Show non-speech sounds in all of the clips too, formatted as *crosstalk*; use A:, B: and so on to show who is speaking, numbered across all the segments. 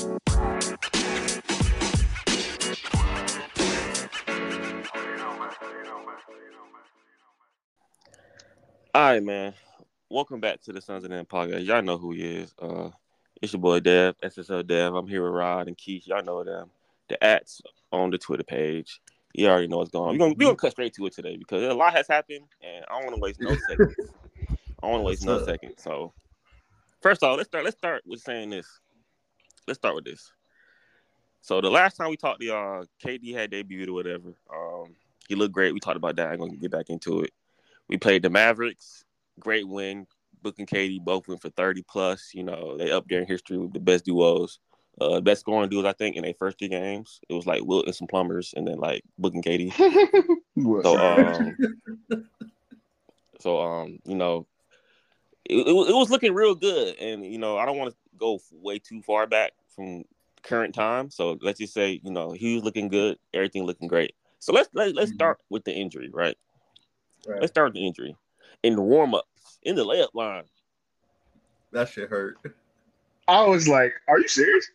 A: All right, man. Welcome back to the Suns N Nem podcast. Y'all know who he is. Uh, it's your boy Dev, SSL Dev. I'm here with Rod and Keith. Y'all know them. The ads on the Twitter page. You already know what's going on. We're gonna, we gonna cut straight to it today because a lot has happened, and I don't want to waste no seconds. *laughs* I don't want to waste no seconds. So, first off, let's start. Let's start with saying this. Let's start with this. So the last time we talked to y'all, KD had debuted or whatever. Um, he looked great. We talked about that. I'm gonna get back into it. We played the Mavericks. Great win. Book and KD both went for 30 plus. You know, they up there in history with the best duos. Uh, best scoring duos, I think, in their first three games. It was like Wilt and some plumbers, and then like Book and KD. *laughs* so, um, so um, you know, it, it, it was looking real good, and you know, I don't want to go way too far back from current time. So let's just say, you know, he was looking good, everything looking great. So let's let, let's
B: Mhm.
A: start with the injury, right?
B: Right.
A: Let's start with the injury. In the warm ups, in the layup line.
B: That shit hurt.
C: I was like, "Are you serious?"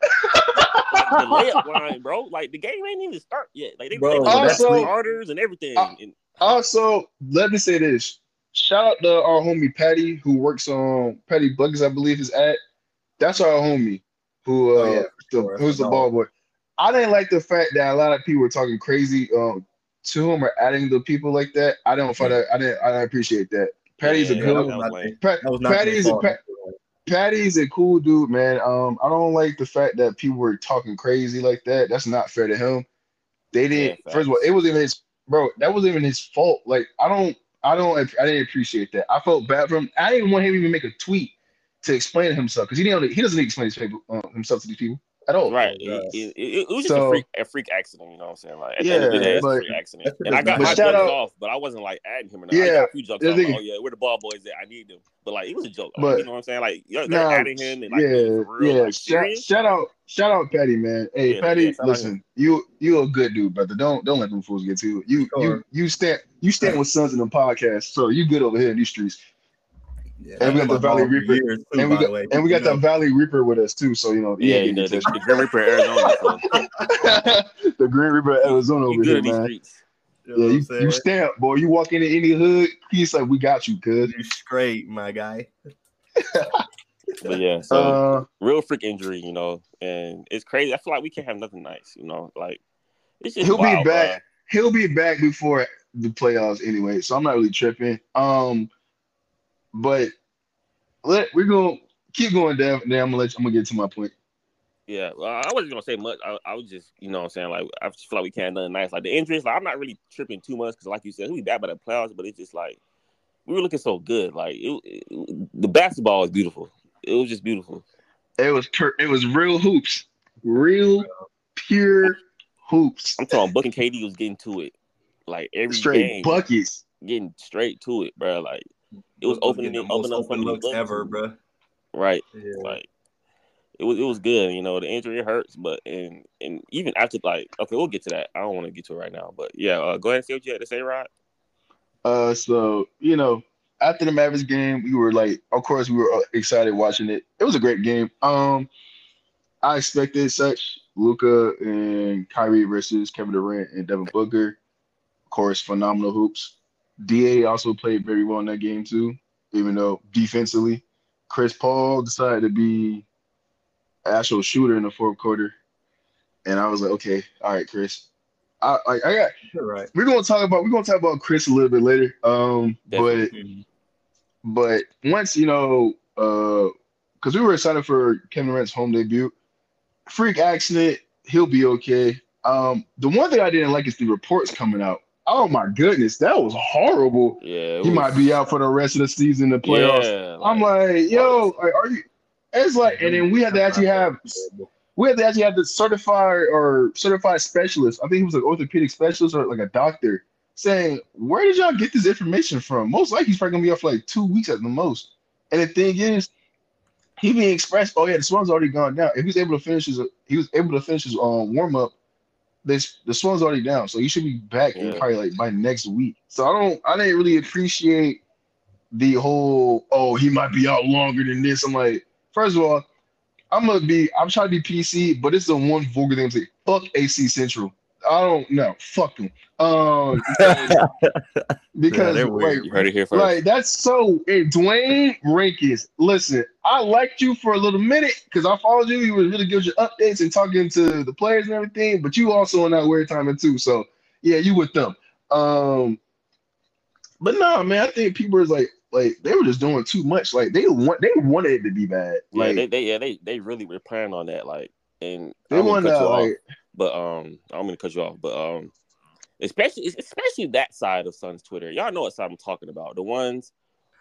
A: Like *laughs* the layup line, bro. Like the game ain't even start yet. Like they,
B: Bro,
A: they
C: that's
A: also
C: like-
A: starters and everything. And,
C: Also, let me say this: shout out to our homie Patty, who works on Patty Buggers, I believe is at. That's our homie, who uh,
B: Oh, yeah,
C: the,
B: sure.
C: who's the
B: No.
C: ball boy. I didn't like the fact that a lot of people were talking crazy um to him or adding the people like that. I don't find that. I didn't. I didn't appreciate that. Patty's
A: Yeah,
C: a
A: that
C: good.
A: was
B: not
A: lame.
C: Pat,
B: That was not
C: Patty's a. Pat, Patty's a cool dude, man. Um, I don't like the fact that people were talking crazy like that. That's not fair to him. They didn't.
A: Yeah,
C: first of all, it wasn't even his bro. That wasn't even his fault. Like I don't, I don't, I didn't appreciate that. I felt bad for him. I didn't want him to even make a tweet to explain himself because he didn't. He doesn't explain his people, uh, himself to these people at all.
A: right.
B: Oh,
A: It, it, it, it was just a freak a freak accident, you know what I'm saying? Like at the end of the
C: Yeah,
A: day, it's a freak accident. And I got
C: But
A: my
C: shout
A: jokes
C: out-
A: off, but I wasn't like adding him or nothing. I
C: Yeah,
A: got a few jokes
C: the
A: off. Like, oh yeah, we're the ball boys that I need them. But like it was a joke. Like,
C: But-
A: you know what I'm saying? Like you're, they're
C: Nah,
A: adding him and like
C: yeah,
A: real,
C: yeah.
A: like,
C: shout, shout out, shout out, Patty, man. Hey,
A: Yeah,
C: Patty,
A: yeah,
C: listen, you you a good dude, brother. Don't don't let them fools get to you. You you you stand you stand with Suns N Nem podcast, so you good over here in these streets.
B: Yeah,
C: And we got the Valley Reaper.
B: years, too,
C: and we got
B: the way.
C: and we got the Valley Reaper with us too. So you know, he
A: Yeah,
C: ain't
A: the,
C: getting
A: the, the Grim Reaper of Arizona. So. *laughs*
C: the Green River Arizona over
A: good
C: here, man.
A: streets.
B: You know
C: Yeah, you, you stamp, boy. You walk into any hood, he's like, "We got you, cuz."
B: You straight, my guy. *laughs*
A: But yeah, so
C: Uh,
A: real freak injury, you know, and it's crazy. I feel like we can't have nothing nice, you know, like it's just
C: He'll be
A: wild,
C: back. he'll be back before the playoffs anyway, so I'm not really tripping. Um, but let we're gonna keep going down. Then I'm gonna let you, I'm gonna get to my point.
A: Yeah, well, I wasn't gonna say much. I, I was just, you know, what I'm saying like I just feel like we can't nothing nice. Like the injuries, like I'm not really tripping too much because, like you said, we bad by the playoffs, but it's just like we were looking so good. Like it, it- the basketball was beautiful. It was just beautiful.
C: It was per, it was real hoops, real pure hoops,
A: I'm talking. Book and KD was getting to it, like every
C: straight
A: game,
C: buckets.
A: getting straight to it, bro. Like it was
B: Look,
A: opening
B: the
A: it,
B: most
A: opening up
B: open
A: some
B: looks
A: looks.
B: ever, bro.
A: right?
B: Yeah.
A: Like it was, it was good. You know, the injury hurts, but and and even after like, okay, we'll get to that. I don't want to get to it right now, but yeah, uh, go ahead and say what you had to say, Rod.
C: Uh, so you know, after the Mavericks game, we were like, of course, we were uh, excited watching it. It was a great game. Um, I expected such. Luka and Kyrie versus Kevin Durant and Devin Booker. Of course, phenomenal hoops. Da also played very well in that game too, even though defensively, Chris Paul decided to be actual shooter in the fourth quarter, and I was like, okay, all right, Chris. I I, I got
B: You're right.
C: we're gonna talk about we're gonna talk about Chris a little bit later. Um,
A: Definitely.
C: but but once you know, uh, because we were excited for Kevin Durant's home debut, freak accident, he'll be okay. Um, the one thing I didn't like is the reports coming out. Oh my goodness, that was horrible.
A: Yeah, it
C: He
A: was-
C: might be out for the rest of the season, the playoffs.
A: Yeah,
C: I'm like, yo, like, are you? It's like, and then we had to actually have we had to actually have the certified or certified specialist. I think he was an orthopedic specialist or like a doctor saying, "Where did y'all get this information from?" Most likely, he's probably gonna be off for like two weeks at the most. And the thing is, he being expressed, "Oh yeah, the swan's already gone down." If he's able to finish his, he was able to finish his um, warm up. This the swan's already down, so he should be back
A: Yeah.
C: probably like by next week. So I don't, I didn't really appreciate the whole, "Oh, he might be out longer than this." I'm like, first of all. I'm gonna be. I'm trying to be PC, but it's the one vulgar thing to say. Fuck AZ Central. I don't know. Fuck them. Um, *laughs* because
D: they're
C: like.
A: You heard it here first.
C: like that's so. And Duane Rankins, listen, I liked you for a little minute because I followed you. You were really good with your updates and talking to the players and everything. But you also in that weird timing too. So yeah, you with them. Um, but no, man, I think people is like like they were just doing too much. Like they want they wanted it to be bad.
A: yeah,
C: Like
A: they, they yeah they they really were planning on that. Like, and
C: they wanted to
A: off,
C: like
A: but um, I'm gonna cut you off, but um, especially especially that side of Suns Twitter. Y'all know what side I'm talking about. The ones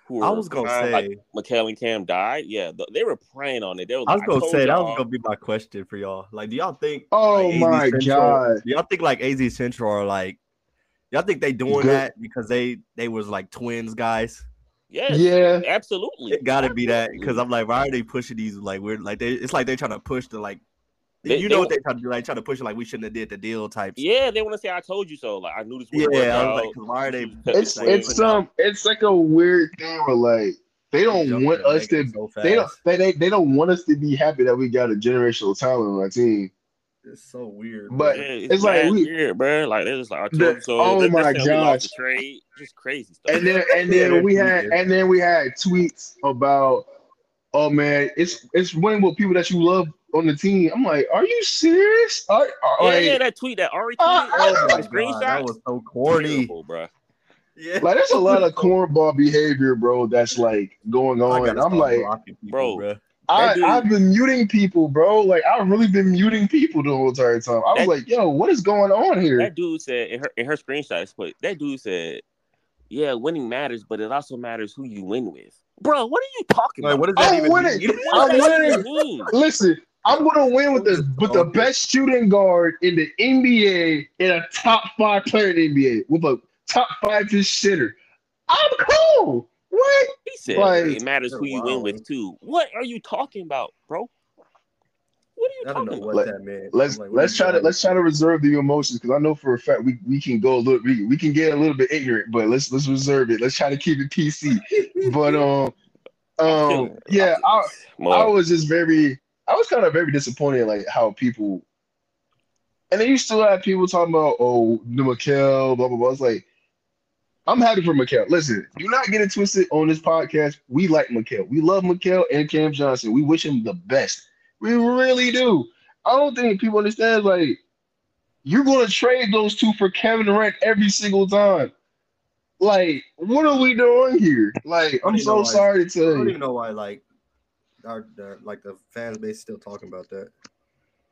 A: who
D: I was gonna
A: crying,
D: say,
A: like Mikal and Cam died. Yeah, th- they were praying on it. They were
D: I was
A: like,
D: gonna
A: told
D: say that
A: y'all.
D: was gonna be my question for y'all. Like, do y'all think?
C: oh
D: like,
C: my
D: Central-
C: god.
D: Do y'all think like AZ Central are like? Y'all think they doing
C: Good.
D: that because they they was like twins guys?
A: Yes,
C: Yeah.
A: absolutely.
D: It gotta be that because I'm like, why are they pushing these like weird? Like they, it's like they're trying to push the like.
A: They-
D: you
A: they
D: know what
A: wa-
D: they trying to do? Like trying to push it like we shouldn't have did the deal types.
A: Yeah, they want to say I told you so. Like I knew this would
D: Yeah,
A: work
D: I was
A: out.
D: like, 'cause why are they-
A: You should've kept
C: It's
A: the
C: it's
A: thing.
C: some um, it's like a weird thing where like they don't
D: Jumping
C: want us to
D: so
C: they don't they, they they don't want us to be happy that we got a generational talent on our team.
D: It's so weird.
C: But
A: Yeah,
C: it's like we-
A: weird, bro. Like they're just like I told
C: The-
A: you so.
C: oh
A: They're- they're
C: my
A: saying we lost
C: gosh.
A: trade, just crazy stuff.
C: And then *laughs* and then we had and then we had tweets about oh man, it's it's winning with people that you love on the team. I'm like, are you serious? Are, are,
A: yeah,
C: like,
A: yeah, that tweet that Ari tweeted,
C: Uh,
D: oh
A: that
D: my god, that was so corny.
A: bro.
D: Yeah,
C: like there's a lot of cornball behavior, bro, that's like going on. And I'm like,
D: blocking people,
A: Bro,
D: bruh.
C: I,
A: dude,
C: I've been muting people, bro. Like I've really been muting people the whole entire time. I was
A: That-
C: like, yo, what is going on here?
A: That dude said in her in her screenshot, it's put that dude said, "Yeah, winning matters, but it also matters who you win with." Bro, what are you talking
D: Like,
A: about?
D: what does that
C: I'm
D: even
C: winning.
D: mean?
A: What
C: I'm
A: that
C: winning.
A: even mean?
C: Listen, I'm gonna win with the with the best shooting guard in the NBA and a top five player in the NBA with a top five just shitter. I'm cool. What?
A: He said
C: Like-
A: it matters who you win
D: Wow.
A: with too. What are you talking about, bro? What are you
D: I don't know
A: talking
D: what
A: about?
C: Let-
D: that meant.
C: Let's
D: like,
C: let's try to
D: that?
C: let's try to reserve the emotions because I know for a fact we, we can go a little we, we can get a little bit ignorant, but let's let's reserve it. Let's try to keep it PC. But *laughs* um um yeah, I I was just very, I was kind of very disappointed, like how people, and then you still have people talking about, oh, the Mikal, blah blah blah. It's like, I'm happy for Mikal. Listen, do not get it twisted on this podcast. We like Mikal. We love Mikal and Cam Johnson. We wish him the best. We really do. I don't think people understand. Like, you're going to trade those two for Kevin Durant every single time. Like, what are we doing here? Like, I'm so
D: why-
C: sorry to
D: I don't
C: you.
D: even know why like our the, like the fan base still talking about that.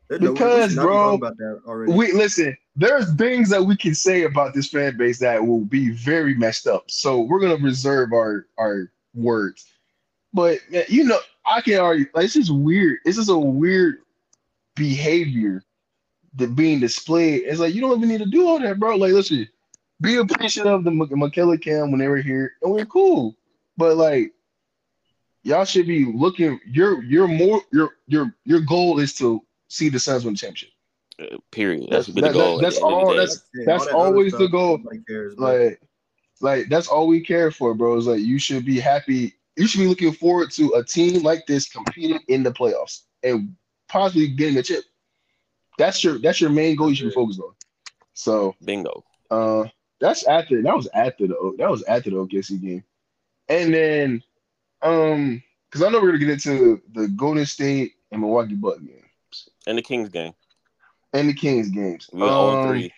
D: We
C: Because,
D: be
C: bro,
D: about that already.
C: we listen there's things that we can say about this fan base that will be very messed up. So we're gonna reserve our our words. But man, you know i can argue like it's just weird. It's just a weird behavior that being displayed. It's like you don't even need to do all that bro. Like listen be appreciative of the McKellar cam when they were here and we're cool. But like y'all should be looking your your more your your your goal is to see the Suns win the championship
A: Uh, period.
C: That's-
A: That's, been the goal.
C: that- that's
A: the the
C: all- that's-
D: it.
C: that's
D: All that
C: always the goal.
D: cares,
C: like like that's all we care for bro is like you should be happy you should be looking forward to a team like this competing in the playoffs and possibly getting a chip that's your that's your main goal you should be focused on so
A: bingo.
C: uh that's after that was after the that was after the OKC game and then um because I know we're gonna get into the Golden State and Milwaukee Bucks game
A: And the Kings game.
C: and the Kings games
A: We were all
C: Um,
A: three.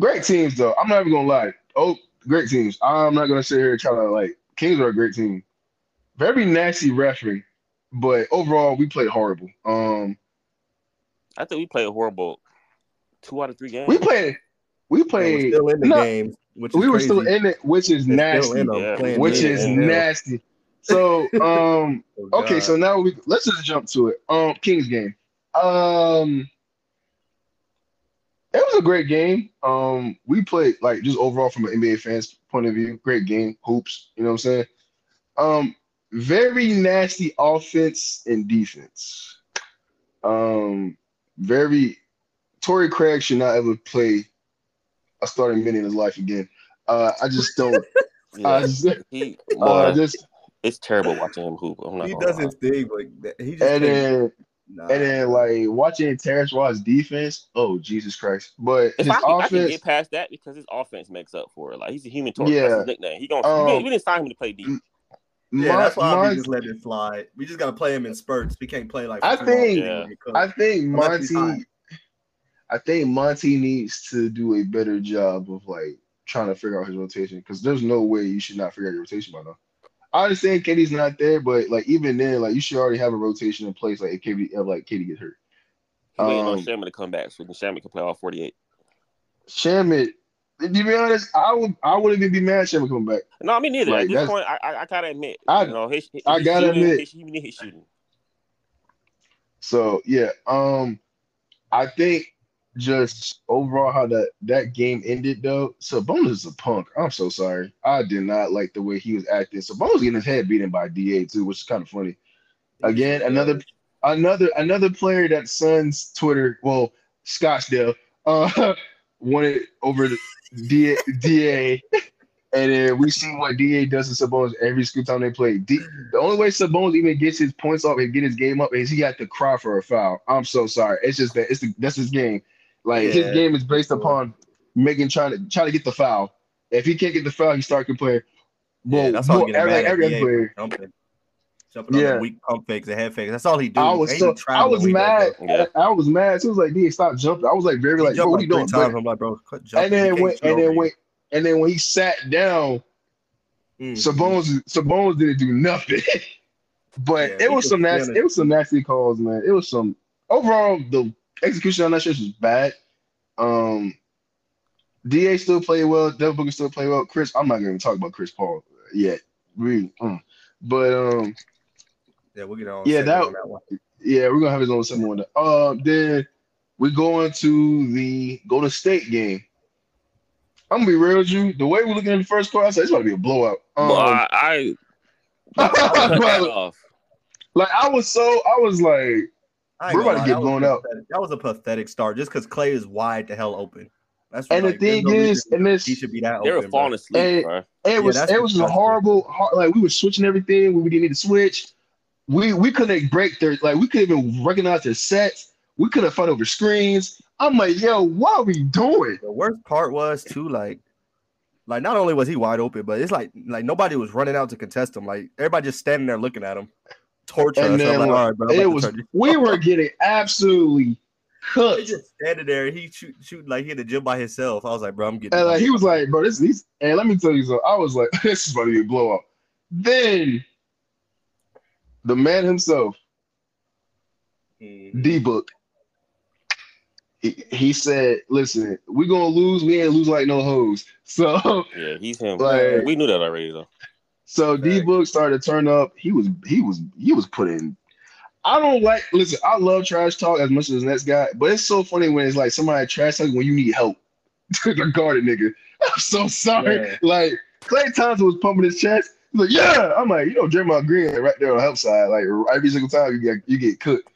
C: Great teams, though. I'm not even gonna lie. Oh, great teams. I'm not gonna sit here and try to like. Kings are a great team. Very nasty referee, but overall we played horrible. Um,
A: I think we played horrible two out of three games.
C: we played. We played.
D: still in the
C: no,
D: game, which is
C: we were still in it, which is
D: They're still
C: nasty.
D: in
A: Yeah.
C: Which is
D: as
C: nasty. So, *laughs* um,
D: Oh,
C: okay, so now we let's just jump to it. Um, Kings game. Um, it was a great game. Um, we played like just overall from an NBA fans point of view, great game, hoops. You know what I'm saying? Um, very nasty offense and defense. Um, very. Torrey Craig should not ever play a starting minute in his life again. Uh, I just don't. *laughs* I just,
A: He, *laughs*
C: uh,
A: boy,
C: just
A: it it's terrible watching him hoop. I'm not
D: He
A: gonna
D: does
A: lie.
D: his thing, but that- he just
C: And then
D: nah.
C: and then like watching Terrence Ross defense. Oh Jesus Christ! But
A: If
C: his
A: I, can, I can
C: offense,
A: get past that because his offense makes up for it. Like he's a human torch.
C: Yeah.
A: That's his nickname. He gonna.
C: Um,
A: we, didn't, we didn't sign him to play deep.
D: yeah,
C: Mon-
D: that's why
C: Mon-
D: we just let it fly. We just gotta play him in spurts. We can't play like.
C: I
D: for too long.
C: think-
A: Yeah.
C: I think Monty. I think Monty needs to do a better job of like trying to figure out his rotation because there's no way you should not figure out your rotation by now. I understand KD's not there, but like even then, like you should already have a rotation in place. Like if KD, if, like KD get hurt,
A: He waiting on
C: Um,
A: Sherman to come back so Sherman can play all 48.
C: Shamet. To be honest, I would I wouldn't even be mad Shamet coming back.
A: No, I mean neither.
C: Like,
A: At this point, I, I, I gotta admit,
C: I-
A: you know, his, his
C: I gotta
A: shooting,
C: admit.
A: his, he need his shooting.
C: So yeah, um, I think just overall how that that game ended though. Sabonis is a punk. I'm so sorry. I did not like the way he was acting. Sabonis getting his head beaten by Da too, which is kind of funny. Again, another another another player that Suns Twitter, well, Scottsdale, uh, *laughs* wanted over DA, DA, and then we see what DA does to Sabonis every school time they play. D, the only way Sabonis even gets his points up and get his game up is he had to cry for a foul. I'm so sorry. It's just that it's the, that's his game. Like
D: Yeah.
C: his game is based upon making trying to trying to get the foul. If he can't get the foul, he start complaining.
D: Yeah,
C: Well,
D: that's all
C: well, every, every other player.
D: jumping, jumping on
C: Yeah.
D: the weak pump fakes and head fakes. That's all he do.
C: I was so I was
D: when he does
C: mad.
A: that.
C: I, I was mad. So it was like, "Dude, stop jumping." I was like, very like, bro, what are you doing?
D: times. I'm like, bro,
C: and then
D: He
C: when and then when and then when he sat down,
D: Mm.
C: Sabonis Sabonis didn't do nothing. *laughs* but
D: Yeah,
C: it was some nasty. It was some nasty calls, man. It was some overall the execution on that shit was bad. Um, Da still played well. Devin Booker still played well. Chris, I'm not gonna talk about Chris Paul yet. Really, mm. but um,
D: Yeah, we'll get on.
C: Yeah, that,
D: on that one.
C: Yeah, we're gonna have his own second one. Uh, then we go into the Golden State game. I'm gonna be real with you. The way we're looking at the first quarter, I said it's about to be a blowout. Um,
A: Well, I, I *laughs*
C: but,
A: off.
C: like I was so I was like,
D: I ain't
C: We're
D: gonna
C: about to get
D: that
C: blown out.
D: That was a pathetic start just because Klay is wide to hell open. That's
C: and
D: like,
C: the thing
D: no
C: is,
D: reason
C: and this
D: he should be that
A: They were
D: open. bro.
A: falling asleep,
C: Hey,
A: bro.
C: it was
D: that's
C: it was a horrible hor- like we were switching everything when we didn't need to switch. We we couldn't break their like we couldn't even recognize their sets. We couldn't fight over screens. I'm like, yo, what are we doing?
D: The worst part was too like, like not only was he wide open, but it's like like nobody was running out to contest him. Like everybody just standing there looking at him, torture
C: And
D: us. I'm
C: then
D: like,
C: what-
D: all right, bro.
C: It was we *laughs* were getting absolutely
D: He
C: cooked.
D: just standing there. He shoot shoot like he in the gym by himself. I was like, bro, I'm getting.
C: And like he was like, bro, this is and let me tell you something. I was like, *laughs* this is about to be a blowout. Then the man himself,
D: Mhm.
C: D Book, he, he said, listen, we gonna lose, we ain't lose like no hoes. *laughs* So
A: Yeah, he's him.
C: Like-
A: we knew that already, though.
C: So D Book started to turn up. He was he was he was putting I don't like listen, I love trash talk as much as the next guy, but it's so funny when it's like somebody trash talk when you need help *laughs* to guard a nigga. *laughs* I'm so sorry.
D: Yeah.
C: Like Klay Thompson was pumping his chest. He's like, yeah. I'm like, you know, Draymond Green right there on the help side. Like every single time you get you get cooked.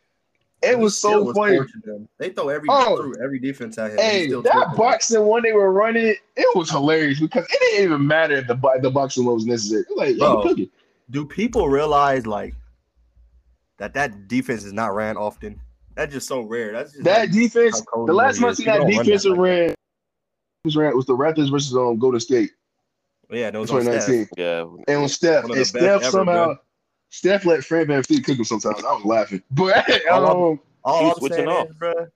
C: It was so
D: was
C: funny.
D: torching them. They throw every
C: Oh.
D: through every defense at him. He
C: Hey,
D: still
C: that
D: torching them.
C: box-and-one they were running, it was hilarious because it didn't even matter if the bo- the box-and-one was necessary. Like,
D: Bro.
C: cooking.
D: Do people realize like that that defense is not ran often? That's just so rare. That's just
C: That
D: like,
C: defense. The last
D: it
C: time I seen that
D: don't run
C: defense
D: like that.
C: ran was ran was the Raptors versus um Golden State
D: Yeah, no,
C: in
D: it's on Steph.
C: 2019.
A: Yeah.
C: And when Steph and Steph
D: ever,
C: somehow
D: bro.
C: Steph let Fred VanVleet cook him sometimes. I was laughing. *laughs* But
D: All
C: um
D: All
A: He was
D: I'm
A: switching
D: saying
A: off.
D: is, bro, like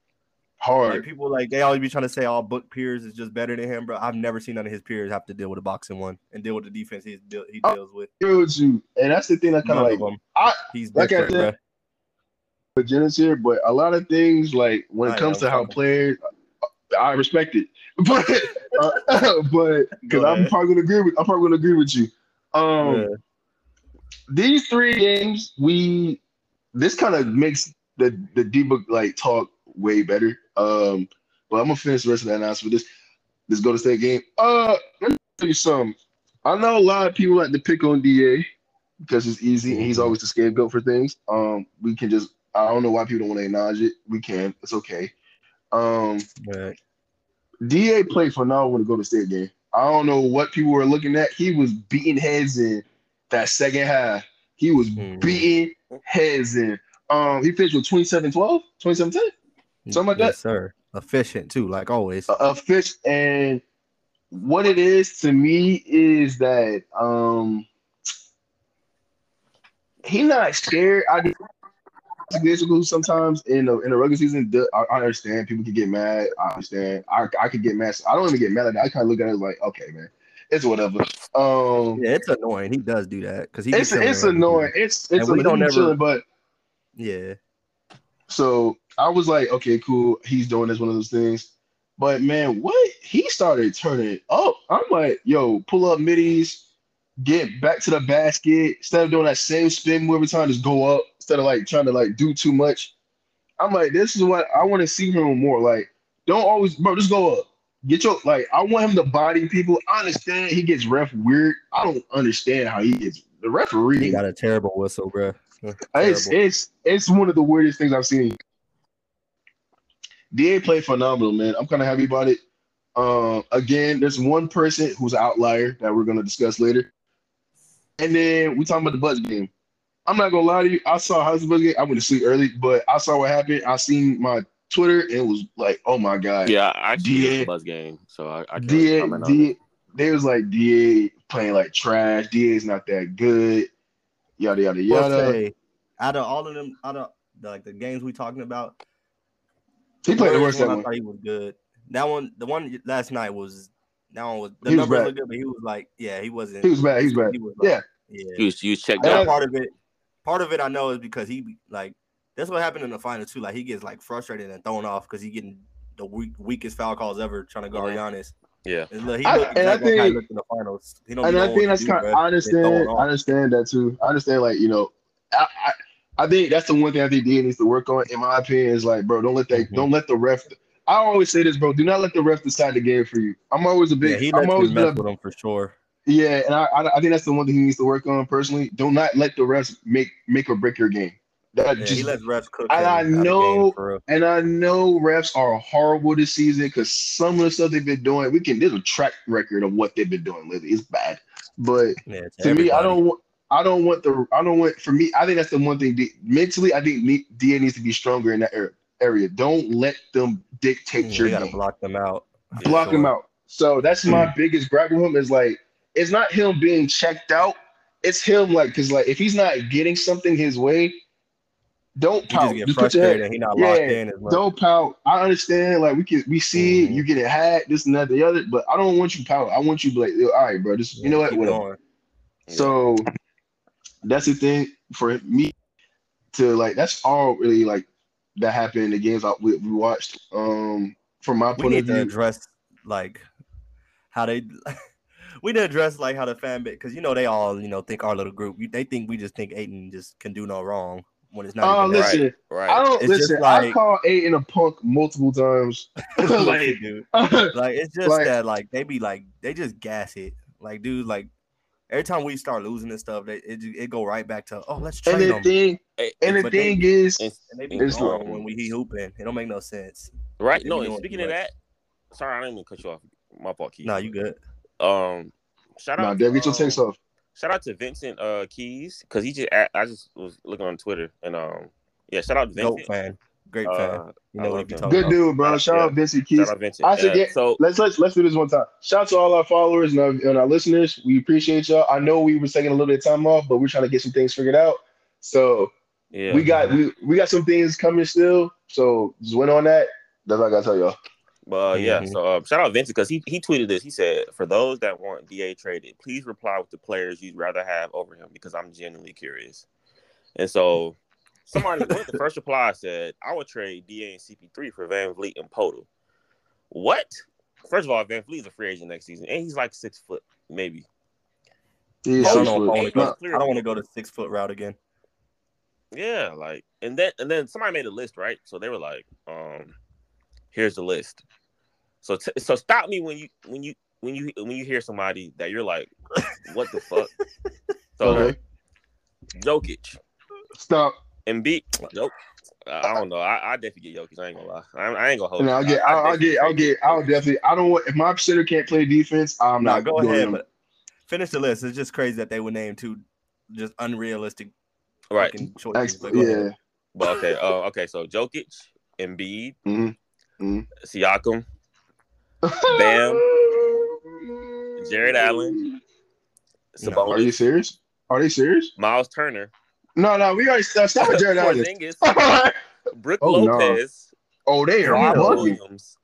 C: hard.
D: people like they always be trying to say all Book Pierce is just better than him, bro. I've never seen none of his peers have to deal with a box-and-one and deal with the defense he's deal, he
C: Oh,
D: deals with.
C: agree with you. And that's the thing that kind
D: None
C: of
D: of
C: like
D: them.
C: I-
D: He's
C: like I
D: different, bro.
C: said, beginners here, but a lot of things like when it
D: I
C: comes
D: know,
C: to how players, I respect it, *laughs* but uh, *laughs* but because I'm probably gonna agree with I'm probably gonna agree with you. Um,
D: Yeah.
C: These three games, we this kind of makes the the D book like talk way better. Um, but I'm gonna finish the rest of that announcement. This this Golden State game. Uh, let me tell you something. I know a lot of people like to pick on Da because it's easy and he's always the scapegoat for things. Um, we can just I don't know why people don't want to acknowledge it. We can. It's okay. Um,
D: Right.
C: Da played phenomenal to Golden State game. I don't know what people were looking at. He was beating heads and that second half. He was
D: Mhm.
C: beating heads in. Um, he finished with 27 12, 27 10. Something like
D: yes,
C: that?
D: sir. Efficient too, like always.
C: a, a fish and what it is to me is that um he not scared. I do physical sometimes in the in the regular season. I, I understand people can get mad. I understand. I I could get mad. I don't even get mad at that. I kind of look at it like, okay, man, it's whatever. Um,
D: Yeah, it's annoying. He does do that because he.
C: it's it's annoying. It's it's
D: we don't ever-
C: but
D: Yeah,
C: So I was like, okay, cool. He's doing this one of those things. But man, what he started turning it up. I'm like, yo, pull up middies, get back to the basket. Instead of doing that same spin move every time, just go up instead of like trying to like do too much. I'm like, this is what I want to see him more. Like, don't always, bro, just go up. Get your like, I want him to body people. I understand he gets ref weird. I don't understand how he gets the referee.
D: he got a terrible whistle, bro.
C: It's it's it's one of the weirdest things I've seen. Da played phenomenal, man. I'm kind of happy about it. Um, again, there's one person who's an outlier that we're gonna discuss later, and then we talking about the Bucks game. I'm not gonna lie to you. I saw how's the Bucks game. I went to sleep early, but I saw what happened. I seen my Twitter and it was like, oh my god,
A: Yeah, I actually
C: Yeah.
A: did Bucks game, so I, I can't
C: Da
A: comment on it.
C: Da. They was like Da playing like trash. Da's not that good. Yada yada yada.
D: say, out of all of them, out of like the games we talking about,
C: He played the
D: Warriors
C: worst that
D: one, I thought he was good. That one, the one last night was that one was the
C: He was
D: numbers
C: bad.
D: good, but he was like, yeah, he wasn't.
C: He was bad. He was bad.
D: He was like,
C: Yeah.
D: yeah.
A: You was, you was checked
D: That
A: out.
D: part of it, part of it, I know is because he like that's what happened in the final too. Like he gets like frustrated and thrown off because he getting the weak, weakest foul calls ever trying to guard Giannis.
A: Yeah.
D: And look, he
C: I-
D: looked
C: and I
D: exactly like
C: think-
D: in the finals. He don't
C: and I think that's
D: do,
C: kind.
D: bruh.
C: I understand. I understand that too. I understand. Like you know, I, I I think that's the one thing I think D needs to work on. In my opinion, is like, bro, don't let that.
D: Mhm.
C: Don't let the ref. I always say this, bro. Do not let the ref decide the game for you. I'm always a
D: Yeah,
C: big.
D: he
C: I'm always
D: me mess with him for sure.
C: yeah, and I, I I think that's the one thing he needs to work on personally. Do not let the refs make make or break your game. That
D: Yeah,
C: just
D: he lets refs cook.
C: and I
D: game
C: know-
D: for
C: and I know refs are horrible this season because some of the stuff they've been doing, we can. There's a track record of what they've been doing lately. It's bad, but
D: Yeah,
C: to me, I don't want. I don't want the. I don't want. For me, I think that's the one thing. D, mentally, I think DA needs to be stronger in that area. Don't let them dictate your
D: you gotta
C: game.
D: block them out.
C: Block them out. So that's my mm. biggest gripe with him. Is like it's not him being checked out. It's him like because like if he's not getting something his way, don't
D: He
C: pout.
D: just get
C: Just put your head-
D: frustrated he not locked
C: Yeah,
D: in as much.
C: don't pout. I understand. Like we can, we see it,
D: Mhm.
C: you get it hacked, this and that, the other. But I don't want you pout. I want you like, all right, bro. Just you know what, whatever. So that's the thing for me to like. That's all really like that happened in the games I, we, we watched. Um, from my
D: we
C: point of view.
D: We need to address like how they *laughs* we need to address like how the fan base because you know they all you know think our little group they think we just think Ayton just can do no wrong when it's not.
C: oh,
D: even that.
C: listen,
A: Right.
C: I don't
D: It's just
C: listen. I
D: like-
C: call Ayton a punk multiple times. *laughs* *laughs* like,
D: dude. *laughs* Like it's just
C: Like-
D: that like they be like they just gas it. Like dude, like every time we start losing this stuff, they, it it go right back to oh let's
C: and
D: trade
C: the
D: them.
C: thing,
A: Hey,
C: and the
D: But they-
C: thing is,
A: and-
D: And they be
C: it's like-
D: when we he hooping. It don't make no sense.
A: right.
D: they
A: No, and speaking of that, sorry, I didn't even cut you off. My fault, Keith.
D: Nah, you good.
A: Um, shout
C: nah,
A: out.
C: Dev, get your
A: um,
C: takes off.
A: Shout out to Vincent uh Keys because he just I just was looking on Twitter and um yeah shout out to
D: Goat
A: Vincent.
D: fan, great fan.
A: Uh,
D: You know what he
A: love
D: be
A: him.
D: talking
C: Good
D: about.
C: dude, bro. Shout
A: Yeah.
C: out Vincent Keys.
A: shout out Vincent.
C: I said,
A: Uh,
C: yeah,
A: so
C: Let's let's let's do this one time. Shout out to all our followers and our, and our listeners. We appreciate y'all. I know we were taking a little bit of time off, but we're trying to get some things figured out. So
A: yeah,
C: we got we, we got some things coming still. So just went on that. That's all I gotta tell y'all.
A: But uh, yeah,
D: Mhm.
A: so um, shout out Vincent because he, he tweeted this. He said, "For those that want Da traded, please reply with the players you'd rather have over him because I'm genuinely curious." And so somebody one of the first reply said, "I would trade Da and CP3 for VanVleet and Poeltl." What? First of all, VanVleet's a free agent next season, and he's like six foot, maybe.
C: He's
D: I don't
C: six
D: know I
C: foot.
D: want to go. I don't want to go the six foot route again.
A: Yeah, like and then and then somebody made a list, right? So they were like, um, here's the list. So t- so stop me when you when you when you when you hear somebody that you're like, what the fuck? So
C: Okay.
A: Jokic,
C: Stop.
A: Embiid, nope. I don't know. I, I definitely get Jokic. I ain't gonna lie. I, I ain't gonna hold.
C: And
A: you.
C: I'll get
A: I- I
C: I'll, I'll get I'll get I'll definitely I don't want if my center can't play defense, I'm
D: Nah,
C: not
D: go
C: doing
D: ahead,
C: him.
D: but finish the list. It's just crazy that they would name two just unrealistic
A: Right.
D: choices.
C: Ex-
D: But go ahead.
C: yeah.
A: But okay. Oh, okay. So Jokic, Embiid,
C: Mhm. Mhm.
A: Siakam, *laughs* Bam. Jarrett Allen,
D: No.
C: Are you serious? Are they serious?
A: Myles Turner,
C: No, no, we already stop, stop with *laughs* Jarrett Allen.
A: Porzingis, *laughs* Brook
C: Oh, no.
A: Lopez,
C: oh, they are
A: Rob. Williams,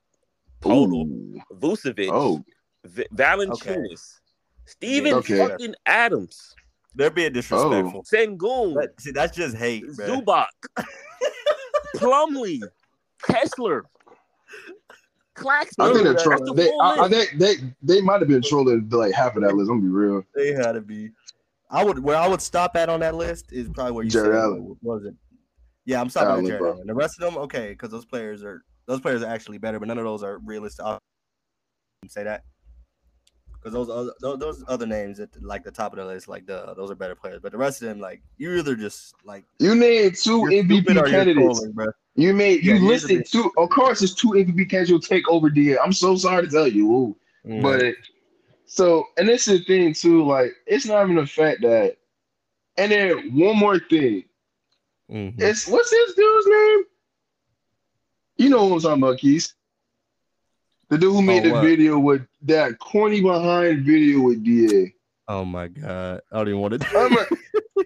A: Total,
C: Ooh.
A: Vucevic,
C: Oh,
A: V- Valanciunas, Steven
C: Okay.
A: fucking Adams,
D: They're being disrespectful.
A: Sengun,
D: But, see, that's just hate, bro.
A: Zubac, Plumlee, Kessler, Claxton.
C: I think they're trolling.
A: the
C: They, I, I
A: list.
C: think they, they might have been trolling like half of that list. I'm gonna be real.
D: They had to be. I would where I would stop at on that list is probably where you
C: Jarrett
D: said,
C: Allen.
D: was it? Yeah, I'm stopping
C: Allen,
D: at Jarrett
C: bro.
D: Allen. The rest of them, okay, because those players are those players are actually better, but none of those are realistic. I'll say that because those other those, those other names at like the top of the list, like the those are better players, but the rest of them, like you either just like
C: You named 2
D: you're
C: MVP candidates.
D: trolling, bro.
C: You made you
D: you're
C: listed two. Of course, it's two MVP will take over DA. I'm so sorry to tell you, Ooh.
D: Mm.
C: but so and this is the thing too. Like it's not even the fact that. And then one more thing.
D: Mhm.
C: It's what's this dude's name? You know what I'm talking about, Keys. The dude who made
D: Oh,
C: the
D: what?
C: video with that corny behind video with DA.
D: oh my god, I don't even want to.
C: I'm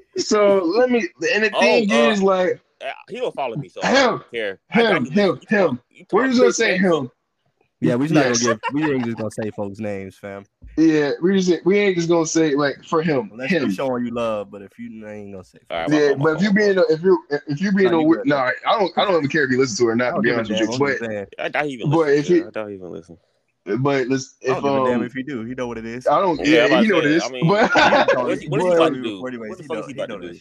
C: *laughs* so let me. And the
A: Oh,
C: thing
A: uh,
C: is, like
A: Uh, Uh, he don't follow me, so I
C: Him,
A: don't care. I
C: him, him,
A: you
C: him.
A: talk- you talk
C: We're just gonna say him.
D: yeah, we just not gonna give. We ain't just gonna say folks' names, fam.
C: Yeah, we just we ain't just gonna say like for him,
D: Unless
C: him.
D: you're showing you love, but if you ain't gonna say.
A: All right,
D: folks'
A: my
C: Yeah,
A: fault, my
C: but if you being a, if you if you being
D: No,
C: a
D: you
C: weird,
D: good.
C: no, I don't I don't even care if you listen to it or not. To be honest with you, but.
A: I don't even
C: But if he-
A: I doubt he even listen.
C: But let's
D: I
C: if
D: don't give a damn
C: um
D: if you do. You know what it is.
C: I don't
A: Yeah,
C: yeah,
A: I'm
C: you know
A: to
C: what it
A: say,
C: is,
A: I mean, *laughs*
C: but
A: What is he, what is he about to do?
D: Anyways,
A: What the fuck
D: know-
A: is he
D: he
A: about to do?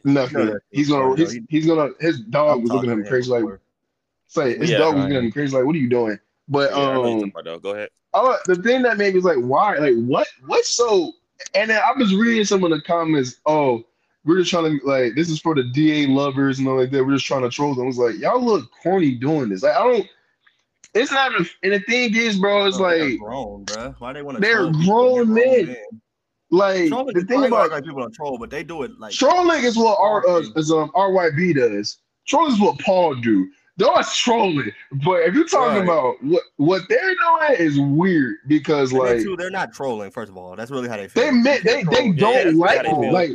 A: *laughs*
D: Know
C: nothing.
D: that
C: He's gonna he's, he's gonna his dog
D: I've
C: was looking at
D: talked
C: him crazy like say his
A: Yeah,
C: dog was
D: right.
C: looking at him crazy like what are you doing? But
A: Yeah, I know what you're
C: um
A: talking about, though. Go ahead.
C: Oh, the thing that made me was like, why? Like, what? What's so? And then I was reading some of the comments. Oh, we're just trying to like, this is for the DA lovers and all like that. We're just trying to troll them. I was like, y'all look corny doing this. Like, I don't. It's not. And the thing is, bro, it's
D: they're
C: like,
D: grown, bro. Why they want to?
C: they're grown men. like
D: Trolling
C: the thing about
D: like people don't troll, but they do it like
C: trolling is what R uh, is um RYB does. Trolling is what Paul do. That's trolling. But if you're talking
D: Right.
C: about what what they're doing is weird because
D: And
C: like
D: too, they're not trolling. First of all, that's really how they feel.
C: they meant they
D: You
C: they
D: can't.
A: Yeah,
C: don't like
A: they
C: like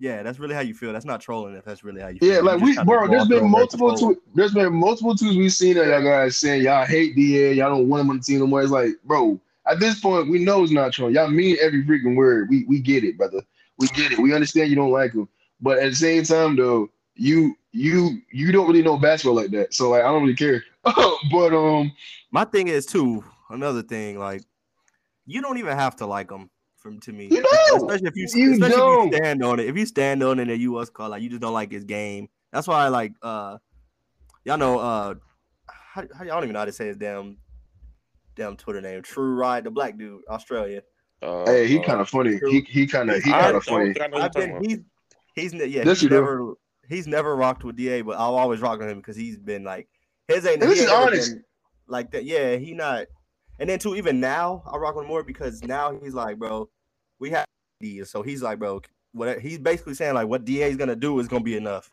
D: Yeah, that's really how you feel. That's not trolling. If that's really how you feel.
C: Yeah, like we, bro. there's been
D: over it to
C: multiple.
D: troll.
C: Tw- there's been multiple tweets we've seen that y'all guys saying y'all hate DA, y'all don't want him on the team no more. It's like, bro, at this point, we know it's not true. Y'all mean every freaking word. We we get it, brother. We get it. We understand you don't like him, but at the same time, though, you you you don't really know basketball like that. So like, I don't really care. *laughs* but um,
D: My thing is too. Another thing, like you don't even have to like them. From to me,
C: You don't.
D: especially if you,
C: You
D: especially
C: don't.
D: if you stand on it. If you stand on it and you was called like you just don't like his game. That's why I like uh, y'all know uh, how, how I don't even know how to say his damn damn Twitter name. True Ride, the black dude, Australia.
A: Uh,
C: hey, he
A: uh,
C: kind of funny. He he kind of he
A: I
C: kind
A: don't
C: of funny.
A: I know what
D: I've been he's he's yeah
C: Yes,
D: he's
C: you do.
D: never he's never rocked with Da, but I'll always rock with him because he's been like his ain't
C: And this is honest.
D: like that. Yeah, he not. And then too, even now I rock with him more because now he's like, bro, we have D, so he's like, bro, what he's basically saying like what Da is gonna do is gonna be enough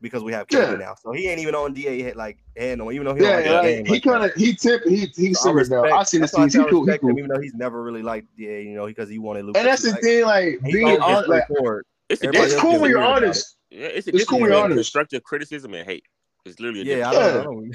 D: because we have KD
C: Yeah.
D: now. So he ain't even on Da hit like head no, even though he
C: Yeah,
D: like his
C: like,
D: game
C: he
D: like
C: kind of he tip he he
D: So I
C: simmered
D: respect-
C: I seen the
D: that's why I
C: scenes. He
D: say
C: cool. He
D: respect him, even though he's never really liked Da, you know, because he wanted Luka.
C: And that's
D: to,
C: the
D: like,
C: thing, like being honest, like
D: straightforward.
A: It's, a
C: it's cool when you're
D: weird about
C: honest.
A: Yeah, it's a
C: It's cool when you're honest.
A: constructive criticism and hate. It's literally a
D: Yeah, I don't, I don't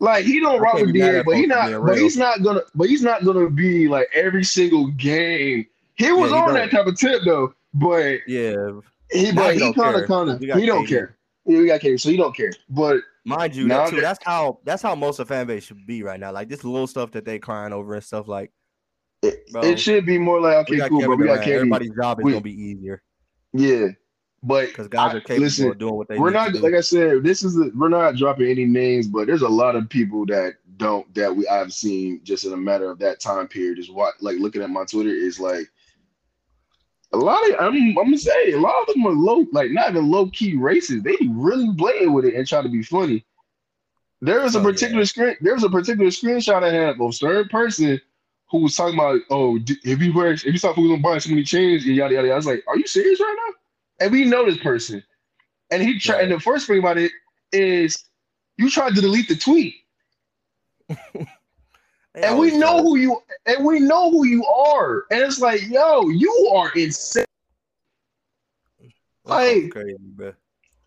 C: Like he don't
D: I
C: rock with DA, but he not. But he's not gonna. But he's not gonna be like every single game. He was
D: he
C: on
D: don't.
C: that type of tip though, but
D: yeah.
C: he but
D: he
C: kind of kind of he don't care. Yeah, we got KD, so he don't care. But
D: Mind you,
C: Now
D: that too,
C: that-
D: that's how that's how most of fan base should be right now. Like this little stuff that they crying over and stuff like
C: it,
D: Bro,
C: it should be more like okay, cool, but we got. KD.
D: Everybody's job is
C: We-
D: gonna be easier
C: Yeah, but
D: because guys
C: I-
D: are capable
C: listen,
D: of doing what they
C: we're not like I said. This is a, we're not dropping any names, but there's a lot of people that don't that we I've seen just in a matter of that time period. Is what like looking at my Twitter is like a lot of I'm, I'm gonna say a lot of them are low like not even low key racist. They really playing with it and try to be funny. There was a
D: Oh, yeah.
C: particular screen. There was a particular screenshot I had of a certain person who was talking about, oh, if you wear, if you saw who's buying so many chains and yada yada. yada. I was like, are you serious right now? And we know this person, and he tried. And the first thing about it is, you tried to delete the tweet, *laughs*
D: They
C: and we know who you, and we know who you are, and it's like, yo, you are insane. Like-
D: crazy, bro.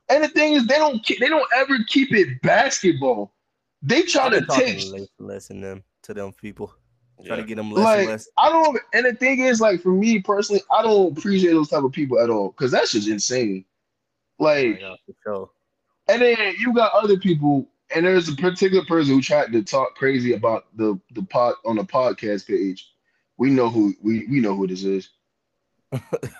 C: And the thing is, they don't, ke- they don't ever keep it basketball. They try to
D: been talking
C: take
D: less, less them to them people. Try
A: Yeah.
D: to get them less
C: like
D: and less.
C: I don't and the thing is like for me personally, I don't appreciate those type of people at all because that's just insane.
D: Oh
C: Like
D: God, for sure.
C: and then you got other people and there's a particular person who tried to talk crazy about the the pod on the podcast page. We know who we we know who this is.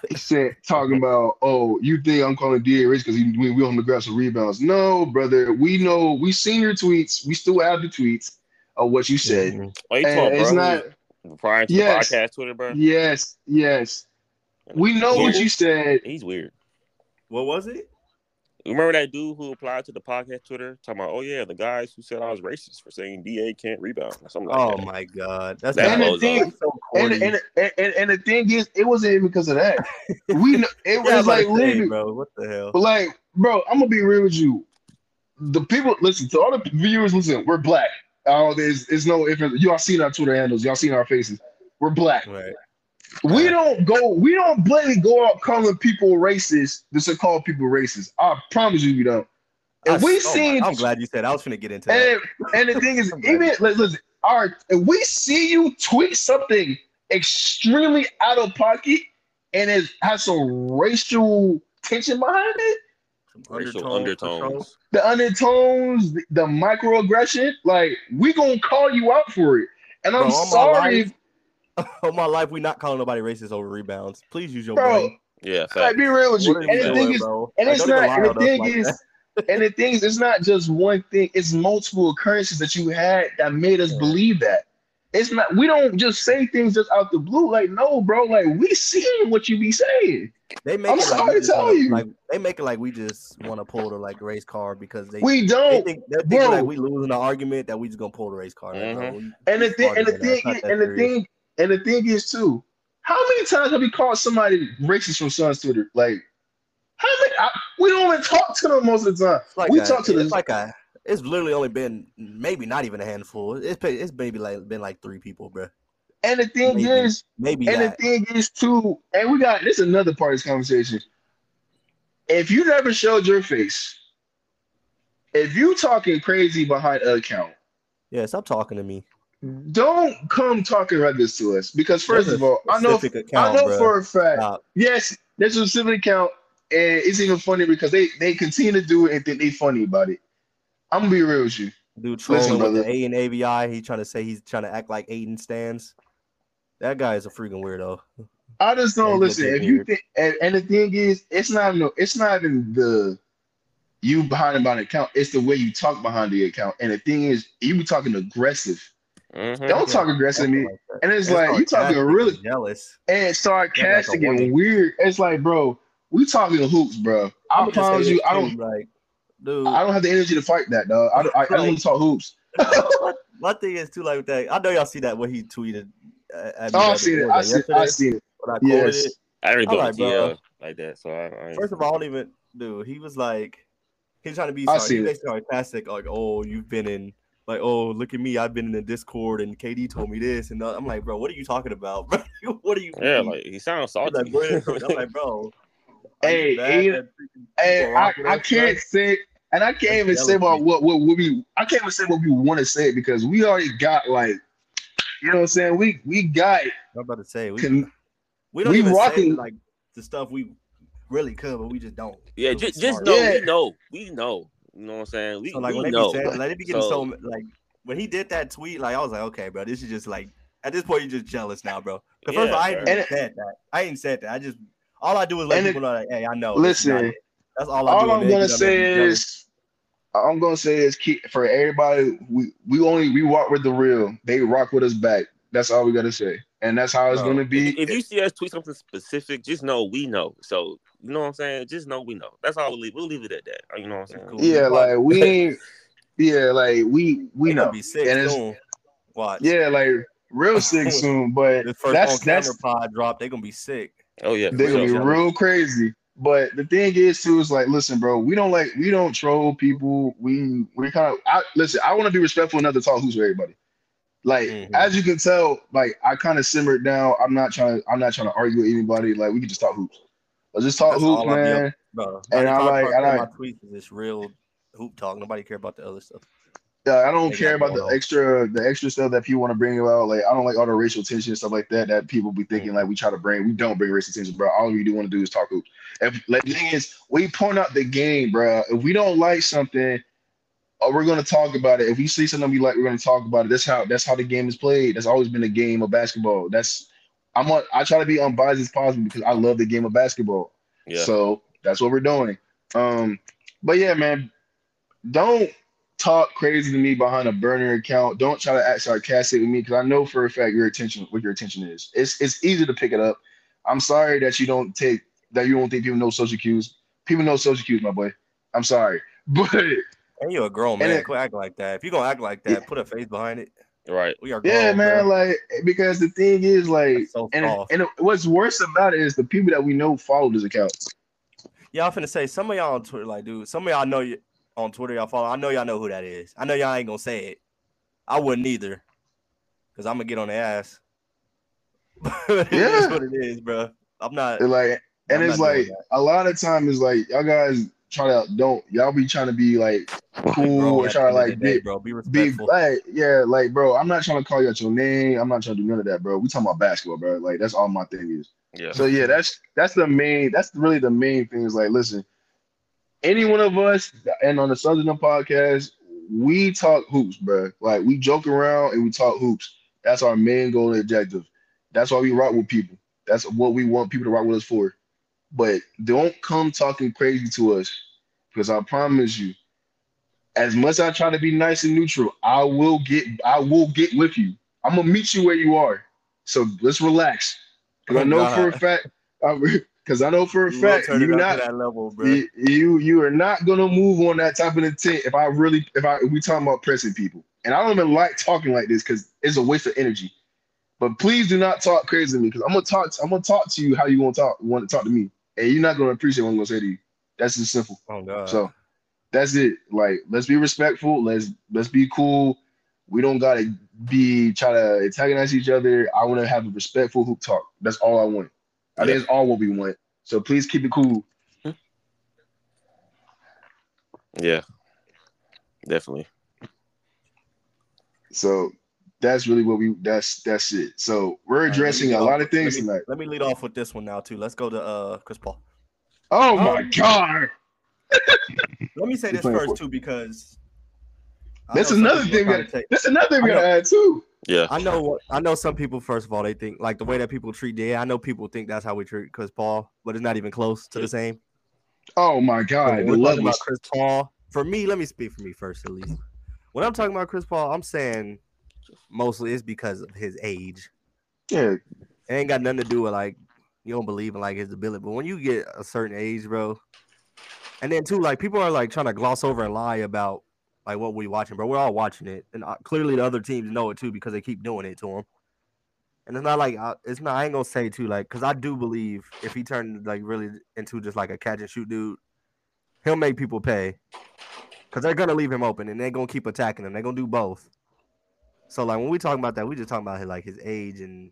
C: he *laughs* said talking about oh you think I'm calling Da rich because we we on the grab some rebounds. No, brother, we know we seen your tweets. We still have the tweets of what you said.
D: Mm-hmm.
A: Oh, you
C: And
A: talking,
C: it's
A: bro?
C: not
A: prior to
C: Yes.
A: the podcast Twitter, bro.
C: yes, yes. We know what you said.
A: He's weird.
D: What was it?
A: You remember that dude who applied to the podcast Twitter talking about, oh yeah, the guys who said I was racist for saying Da can't rebound or something like
D: Oh
A: that.
D: my god, that's
A: That
C: And the thing,
D: so
C: and, and, and, and, and the thing is, it wasn't even because of that. We know *laughs* it was
D: was
C: like
D: say,
C: literally,
D: bro. What the hell?
C: but like, bro, I'm gonna be real with you. The people listen to all the viewers. Listen, we're black. Oh, there's there's no if y'all seen our Twitter handles, y'all seen our faces. We're black.
D: Right.
C: We don't go. We don't blatantly go out calling people racist. Just to call people racist. I promise you, we don't.
D: I,
C: we
D: oh
C: seen.
D: My, I'm glad you said. I was gonna get into that.
C: And, and the *laughs* thing is, even like, listen, all right, if we see you tweet something extremely out of pocket and it has some racial tension behind it,
D: Some
A: Racial
D: undertones,
A: undertones.
C: the undertones, the, the microaggression, like we gonna call you out for it. And I'm
D: Bro, all my
C: sorry,
D: life, All *laughs* my life, we not calling nobody racist over rebounds. Please use your
C: bro.
D: brain.
A: Yeah,
C: Like, be real with you.
D: What
C: And the thing is, and it's
D: don't.
C: And the thing
D: like
C: is, *laughs* and the thing is, it's not just one thing. It's multiple occurrences that you had that made us
D: Yeah.
C: believe that. It's not. We don't just say things just out the blue. Like, no, bro. Like, we seeing what you be saying.
D: They make
C: I'm
D: it like
C: sorry
D: we
C: to
D: just
C: tell
D: wanna,
C: you.
D: like they make it like we just want to pull the like race card because they
C: We don't.
D: think they think
C: bro.
D: like we losing the argument that we just gonna pull the race card. Like, bro,
A: Mhm.
D: we-
C: And the thing, and the
D: smarter than that.
C: thing,
D: It's not
C: is-
D: that
C: and the thing, and the thing is too. How many times have we called somebody racist from Sun's Twitter? Like, how many? I, we don't even talk to them most of the time.
D: Like
C: we
D: a,
C: talk to
D: it's like a. It's literally only been maybe not even a handful. It's it's maybe like been like three people, bro.
C: And the thing
D: maybe.
C: is,
D: Maybe
C: And
D: that.
C: the thing is too, and we got this is another part of this conversation. If you never showed your face, if you talking crazy behind an account,
D: yeah, stop talking to me.
C: Don't come talking about this to us. Because first of all, I know
D: specific
C: I know
D: bro.
C: for a fact.
D: Stop.
C: Yes, there's a specific account, and it's even funny because they they continue to do it and think they funny about it. I'm gonna be real with you.
D: Dude
C: Listen,
D: trolling with
C: brother.
D: the A and AVI. He trying to say he's trying to act like Ayton stands. That guy is a freaking weirdo.
C: I just don't
D: Yeah,
C: listen. If you think, and, and the thing is, it's not no, it's not even the you behind about an account. It's the way you talk behind the account. And the thing is, you be talking aggressive.
A: Mhm.
C: Don't talk aggressive to me.
D: Like.
C: And it's
D: It's
C: like you talking really
D: jealous.
C: and sarcastic
D: Yeah, like
C: and weird. It's like, bro, we talking hoops, bro. I
D: I'ma
C: promise you, I don't,
D: like, dude.
C: I don't have the energy to fight that, dog. I, don't- I, I don't want to talk hoops. *laughs*
D: My thing is too like with that. I know y'all see that what he tweeted. Uh, at me
C: Oh,
D: the
C: I
D: other-
C: seen it.
D: what
C: I
D: was
C: seen,
D: that,
C: I
D: yesterday
C: seen it.
D: when I quoted
C: Yes.
D: it.
A: I already
D: I'm
A: go
D: like,
A: to. TL like that, so I, I
D: First of all, I don't even, dude. He was like, he's trying to be
C: I
D: sorry. He's
C: it.
D: sarcastic, like, oh, you've been in, like, oh, look at me, I've been in the Discord, and KD told me this, and I'm like, bro, what are you talking about, bro? *laughs* what are you?
A: yeah, like he sounds
D: He's
A: salty.
D: like, bro, I'm like, *laughs* bro.
C: Hey,
D: bad
C: hey, Hey, I, I can't
D: bro?
C: say, and I can't even say about what, what what we. I can't even say what we want to say because we already got like, you know what I'm saying. We we got
D: I'm about to say we,
C: can
D: we don't
C: we
D: even say
C: rocking-
D: like the stuff we really could, but we just don't.
A: yeah, just, just
D: smart.
A: know
C: Yeah.
A: we know we know. You know what I'm saying? We,
D: So like
A: we
D: when they
A: know.
D: be saying, like they be getting
A: So-
D: so, like when he did that tweet, like I was like, okay, bro, this is just like at this point you're just jealous now, bro. Because first of all, I ain't
A: Yeah,
D: even
C: bro.
D: said that. I ain't said that. I just all I do is let
C: And it-
D: people know, like, hey, I know. this is not
C: listen.
D: That's all I
C: All
D: do.
C: I'm gonna
D: get
C: say
D: there and be jealous.
C: is, I'm gonna say is keep for everybody. We we only we walk with the real. They rock with us back. That's all we gotta say, and that's how it's
D: Bro,
C: gonna
A: If,
C: be.
A: if you see us tweet something specific, just know we know. So you know what I'm saying? Just know we know. That's all we'll leave. We'll leave it at that. You know what I'm saying?
D: Cool.
C: yeah, like we ain't. Yeah, like we we
D: They
C: know.
D: be sick
C: And it's-
D: soon. Watch.
C: Yeah, like real sick *laughs* soon. But
D: This first
C: that's
D: on camera
C: that's
D: pod drop, they gonna be sick.
A: Oh yeah,
C: they're gonna be
A: sure.
C: real crazy. But the thing is too is like, listen, bro, we don't like we don't troll people. We we kind of I listen. I want to be respectful enough to talk who's for everybody. Like
D: Mhm.
C: as you can tell, like I kind of simmered down. I'm not trying. I'm not trying to argue with anybody. Like we can just talk hoops. Let's just talk
D: That's
C: hoops,
D: all I be up-
C: man.
D: Bro,
C: And I like- I like-
D: my tweets is just real hoop talk. Nobody care about the other stuff.
C: Yeah, I don't
D: They
C: care about the
D: on.
C: extra the extra stuff that people want to bring about. Like I don't like all the racial tension and stuff like that. That people be thinking like we try to bring. We don't bring racial tension, bro. All we do want to do is talk hoops. If like the thing is, we point out the game, bro. If we don't like something, uh, we're gonna talk about it. If we see something we like, we're gonna talk about it. That's how that's how the game is played. That's always been a game of basketball. That's I'm on, I try to be unbiased as possible because I love the game of basketball.
A: Yeah,
C: So that's what we're doing. Um, but yeah, man, don't talk crazy to me behind a burner account. Don't try to act sarcastic with me because I know for a fact your attention, what your attention is. It's it's easy to pick it up. I'm sorry that you don't take that you don't think people know social cues. People know social cues, my boy. I'm sorry, *laughs* but
D: And you're a grown
C: And
D: man.
C: it-
D: Quit acting like that. If you're gonna act like that,
C: Yeah.
D: put a face behind it.
A: Right.
D: We are grown,
C: yeah, man,
D: bro.
C: like because the thing is like,
D: so
C: and
D: soft.
C: and what's worse about it is the people that we know follow this account.
D: Yeah, I'm finna say some of y'all on Twitter, like, dude, some of y'all know you on Twitter, y'all follow. I know y'all know who that is. I know y'all ain't gonna say it. I wouldn't either, cause I'm gonna get on the ass. but *laughs* it is
C: Yeah.
D: what it is, bro. I'm not.
C: Like, and
D: I'm
C: it's like a lot of time is like y'all guys try to don't y'all be trying to be like
D: that.
C: cool
D: Grown
C: or try to like
D: the day,
C: be
D: bro. Be
C: be
D: respectful.
C: like yeah like bro I'm not trying to call you out your name. I'm not trying to do none of that bro. We talking about basketball bro. Like that's all my thing is.
A: Yeah,
C: so yeah that's that's the main that's really the main thing is like listen any one of us and on the Suns N Nem podcast we talk hoops bro. Like we joke around and we talk hoops. That's our main goal and objective. That's why we rock with people. That's what we want people to rock with us for but don't come talking crazy to us because I promise you, as much as I try to be nice and neutral, I will get I will get with you. I'm gonna meet you where you are. So let's relax. Because I know for a fact, because I know for a
D: You
C: fact you
D: it up
C: not
D: that level, bro.
C: you, you you are not gonna move on that type of intent if I really if I if we talking about pressing people. And I don't even like talking like this because it's a waste of energy. But please do not talk crazy to me because I'm gonna talk. I'm gonna talk to you how you want to talk. Want to talk to me, and you're not gonna appreciate what I'm gonna say to you. That's just simple.
D: Oh god.
C: So that's it. Like, let's be respectful. Let's let's be cool. We don't gotta be try to antagonize each other. I want to have a respectful hoop talk. That's all I want. I think it's all what we want. So please keep it cool.
A: yeah, definitely.
C: So that's really what we. That's that's it. So we're
D: All right, let me
C: addressing
D: lead
C: a lot of things
D: let me,
C: tonight.
D: Let me lead off with this one now too. Let's go to uh Chris Paul.
C: Oh my
D: Um,
C: god! *laughs*
D: Let me say this first too because I
C: That's
D: know some
C: another thing that-
D: to take-
C: That's another thing we
D: I
C: gotta add too.
A: Yeah,
D: I know what I know. Some people, first of all, they think like the way that people treat Jay. I know people think that's how we treat Chris Paul, but it's not even close to the same.
C: Oh my god!
D: when we're talking about Chris Paul. For me, let me speak for me first, at least. When I'm talking about Chris Paul, I'm saying mostly it's because of his age.
C: Yeah,
D: It ain't got nothing to do with like you don't believe in like his ability. But when you get a certain age, bro, and then too, like people are like trying to gloss over and lie about like what we watching, bro. We're all watching it, and uh, clearly the other teams know it too because they keep doing it to him. And it's not like uh, it's not. I ain't gonna say too like because I do believe if he turned like really into just like a catch and shoot dude, he'll make people pay because they're gonna leave him open and they're gonna keep attacking him. They're gonna do both. So like when we talking about that, we just talking about his, like his age and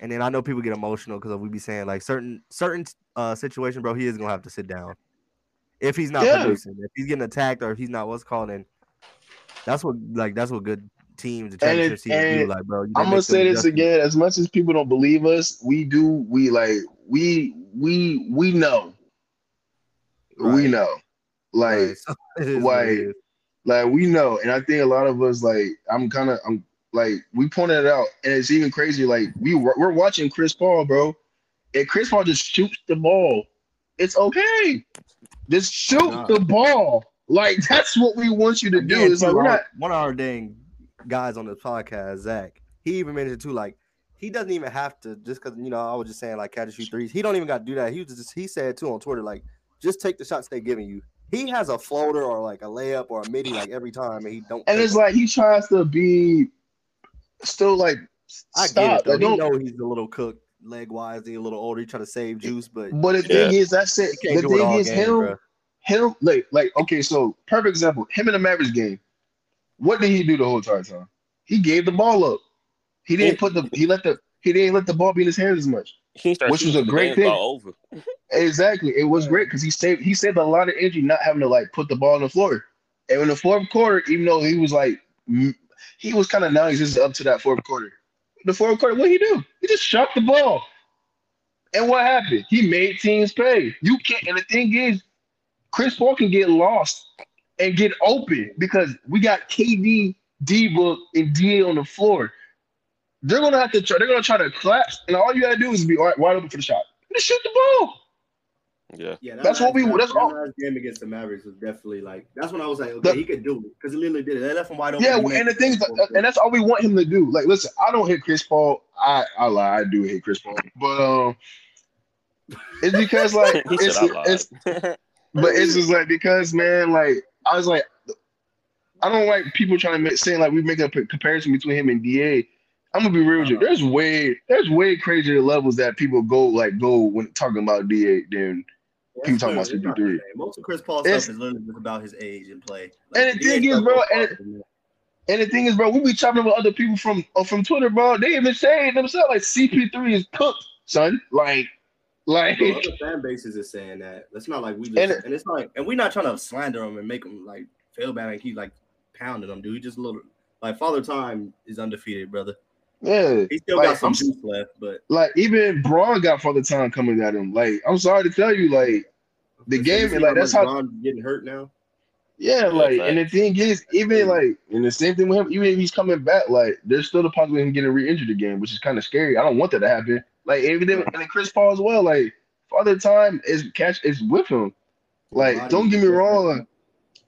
D: and then I know people get emotional because we be saying like certain certain uh situation, bro. He is gonna have to sit down if he's not
C: Yeah.
D: producing. If he's getting attacked or if he's not what's called in. That's what like that's what good teams and championship teams do. Like, bro,
C: I'm gonna say this again. As much as people don't believe us, we do. We like we we we know. We know. Like
D: Right, *laughs* so it is
C: like,
D: is.
C: Like we know, and I think a lot of us like I'm kind of I'm like we pointed it out, and it's even crazy. Like we were- watching Chris Paul, bro, and Chris Paul just shoots the ball. It's okay. Just shoot
D: Nah.
C: the ball. Like that's what we want you to do.
D: Again,
C: It's like we're not.
D: one of our dang guys on this podcast, Zach. He even mentioned too, like he doesn't even have to just because you know I was just saying like catch shoot threes. He don't even got to do that. He was just he said too on Twitter like just take the shots they're giving you. He has a floater or like a layup or a midi like every time, and he don't.
C: And it's
D: them.
C: like he tries to be still like
D: I
C: stop.
D: get it. Though.
C: Like,
D: He
C: don't-
D: know he's a little cooked leg wise. He's a little older. He try to save juice, but
C: But the thing is, that's it. The thing
D: all
C: is,
D: game,
C: him,
D: bro.
C: him, like, like, okay, so perfect example. Him in the Mavericks game. What did he do the whole entire time? He gave the ball up. He didn't put the. He let the. He didn't let the ball be in his hands as much. Which was a great thing.
A: over.
C: Exactly. It was great because he saved. He saved a lot of energy not having to like put the ball on the floor. And in the fourth quarter, even though he was like, he was kind of non-existent up to that fourth quarter. The fourth quarter, what he do? He just shot the ball. And what happened? He made teams pay. You can't. And the thing is, Chris Paul can get lost and get open because we got KD, D Book, and DA on the floor. They're gonna have to try. They're gonna try to collapse, and all you gotta do is be wide wide open for the shot. Just shoot the ball.
A: Yeah.
D: Yeah, that
C: That's what
D: last-
C: we- that's
D: that
C: all-
D: last game against the Mavericks was definitely like that's when I was like, okay,
C: The-
D: he could do it because he literally did it. They left him wide open.
C: Yeah,
D: He
C: and the
D: it.
C: thing is, and that's all we want him to do. Like, listen, I don't hate Chris Paul. I I lie, I do hate Chris Paul, but um, it's because like *laughs*
A: he
C: it's,
A: said I
C: it's but it's just like because man, like I was like, I don't like people trying to make saying like we make a p- comparison between him and Da. I'm gonna be real with you. There's way there's way crazier levels that people go like go when talking about DA than
D: That's
C: people talking about
D: clear. It's not the
C: 63.
D: same. Most of Chris Paul's stuff is literally just about his age and play.
C: And the thing is, bro, and. And the thing is, bro, we be chopping with other people from uh, from Twitter, bro. They even say it themselves like CP3 is cooked, son. Like, like
D: Bro, other fan bases is saying that. It's not like we just,
C: And
D: and, it's not like, and we're not trying to slander him and make him like feel bad and keep like pounding him, dude. He just a little like Father Time is undefeated, brother.
C: Yeah,
D: He still
C: Like,
D: got some
C: I'm-
D: juice left, but
C: like even Bron got for the time coming at him. Like, I'm sorry to tell you, like, The
D: So
C: game,
D: you
C: like, that's how-
D: LeBron getting hurt now.
C: yeah,
A: Yeah,
C: like, and the thing is, even like, and the same thing with him, even if he's coming back, like, there's still the possibility of him getting re-injured again, which is kind of scary. I don't want that to happen. Like, even and then Chris Paul as well. Like, Father Time is catch is with him. Like, don't get me wrong.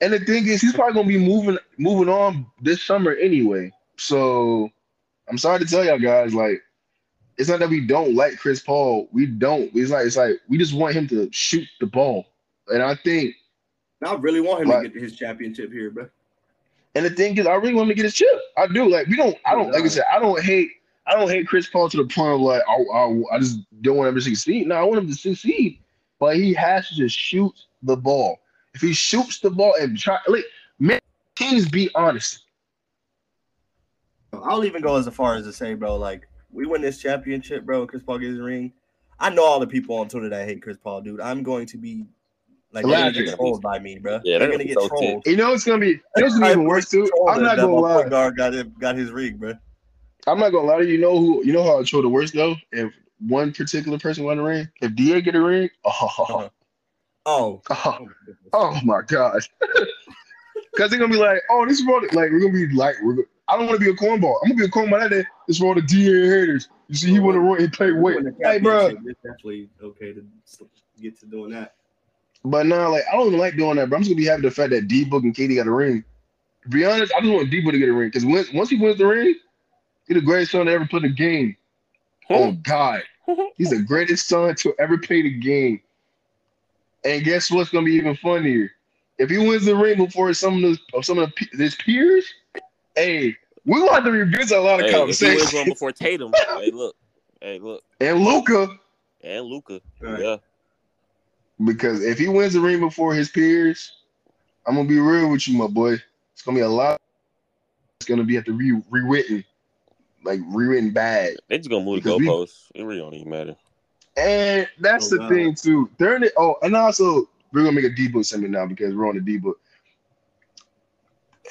C: And the thing is, he's probably gonna be moving moving on this summer anyway. So I'm sorry to tell y'all guys, like, it's not that we don't like Chris Paul. We don't. It's like it's like we just want him to shoot the ball. And I think,
D: I really want him
C: Like-
D: to get his championship here, bro.
C: and the thing is, I really want him to get his chip. I do. Like, we don't. I don't. Like I said, I don't hate. I don't hate Chris Paul to the point of like, I, I, I just don't want him to succeed. No, I want him to succeed, but he has to just shoot the ball. If he shoots the ball and try, like, man, teams be honest.
D: I'll even go as far as to say, bro, like we win this championship, bro. and Chris Paul gets his ring. I know all the people on Twitter that hate Chris Paul, dude. I'm going to be like they're gonna get trolled by me, bro.
A: Yeah,
D: they're
A: they're
D: gonna get
A: so ticked.
D: trolled.
C: You know it's gonna be. It's gonna be even worse too. I'm not gonna
D: my
C: lie.
D: point guard got it, got his ring, bro.
C: I'm not gonna lie to you. You know who? You know how I show the worst though. If one particular person won a ring, if Da get a ring, *laughs* oh,
D: Uh-huh.
C: oh, *laughs*
D: Oh, oh my goodness.
C: gosh, *laughs* because they're gonna be like, oh, this is for the, like we're gonna be like, we're, go- I don't want to be a cornball. I'm gonna be a cornball that day. This for all the Da haters. You see, he won a ring. He played
D: We
C: weight. Hey, bro.
D: It's definitely okay to get to doing that.
C: But now, like, I don't even like doing that. But I'm just gonna be happy the fact that D Book and KD got a ring. To be honest, I just want D Book to get a ring because once once he wins the ring, he's the greatest son to ever play the game. Oh God, *laughs* he's the greatest son to ever play the game. And guess what's gonna be even funnier? If he wins the ring before some of the of some of the, his peers, hey, we're gonna have to revisit a lot of
A: Hey, if he wins one before Tatum, hey, look, hey, look,
C: And Luka,
A: and Luka,
D: Right.
A: yeah,
C: because if he wins the ring before his peers, I'm gonna be real with you, my boy. It's gonna be a lot. It's gonna be have to re rewritten, like rewritten bad.
A: they just gonna move the
C: Because we-
A: goalposts. It really don't even matter.
C: And that's
D: Oh,
C: the
D: wow.
C: thing too. During it, oh, and also we're gonna make a D book segment now because we're on the D book.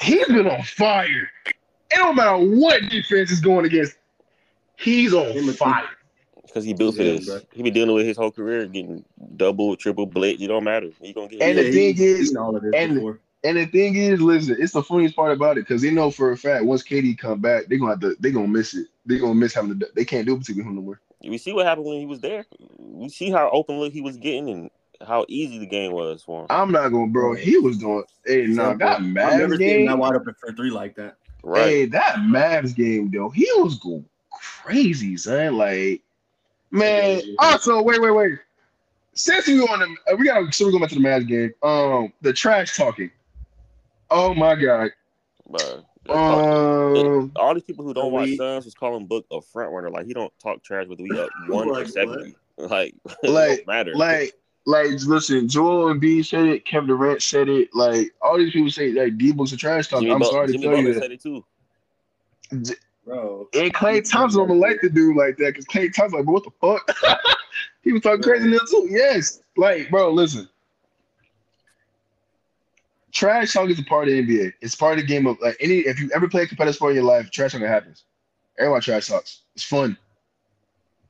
C: He's been on fire. It don't matter what defense is going against. He's on
D: Him
C: fire.
A: Because he built for
D: Yeah,
A: this.
D: bro.
A: He been dealing with his whole career, getting double, triple blitz. It don't matter. He gonna get.
C: And the thing
D: he's
C: is-
D: all of
C: and-
D: before.
C: And the thing is, listen, it's the funniest part about it because they know for a fact once KD come back, they're gonna have to, they gonna miss it. They're gonna miss having to. They can't do it with him no more.
A: we see what happened when he was there. We see how open look he was getting and how easy the game was for him.
C: I'm not gonna, bro. He was doing. Hey, no,
D: Example,
C: that
D: I've never
C: Mavs
D: seen
C: game.
D: that wide open for three like that.
A: Right.
C: Hey, that Mavs game though, he was going crazy, son. Like, man. Also, wait, wait, wait. Since we on the, uh, we got so we're going back to the Mavs game. Um, the trash talking. Oh my god,
A: Bro,
C: Um,
A: all these people who don't watch
D: Elite.
A: Suns was calling Book a front runner. Like he don't talk trash with we up *laughs* one
B: Like
A: or seventy. *laughs* Like *laughs* it
C: Like-
A: don't matter.
C: like, like, listen, Joel Embiid said it, Kevin Durant said it. Like, all these people say like D Book's a trash talk.
A: Jimmy,
C: I'm
A: Butler,
C: sorry to
A: Jimmy
C: tell you
A: Butler
C: that.
A: said it too.
B: Bro.
C: And Klay Thompson don't like to do like that because Klay Thompson like, bro, what the fuck? *laughs* he was talking crazy there too. Yes, like, bro, listen. Trash talk is a part of the NBA. It's part of the game of like any. If you ever play a competitive sport in your life, trash talking happens. Everyone trash talks. It's fun.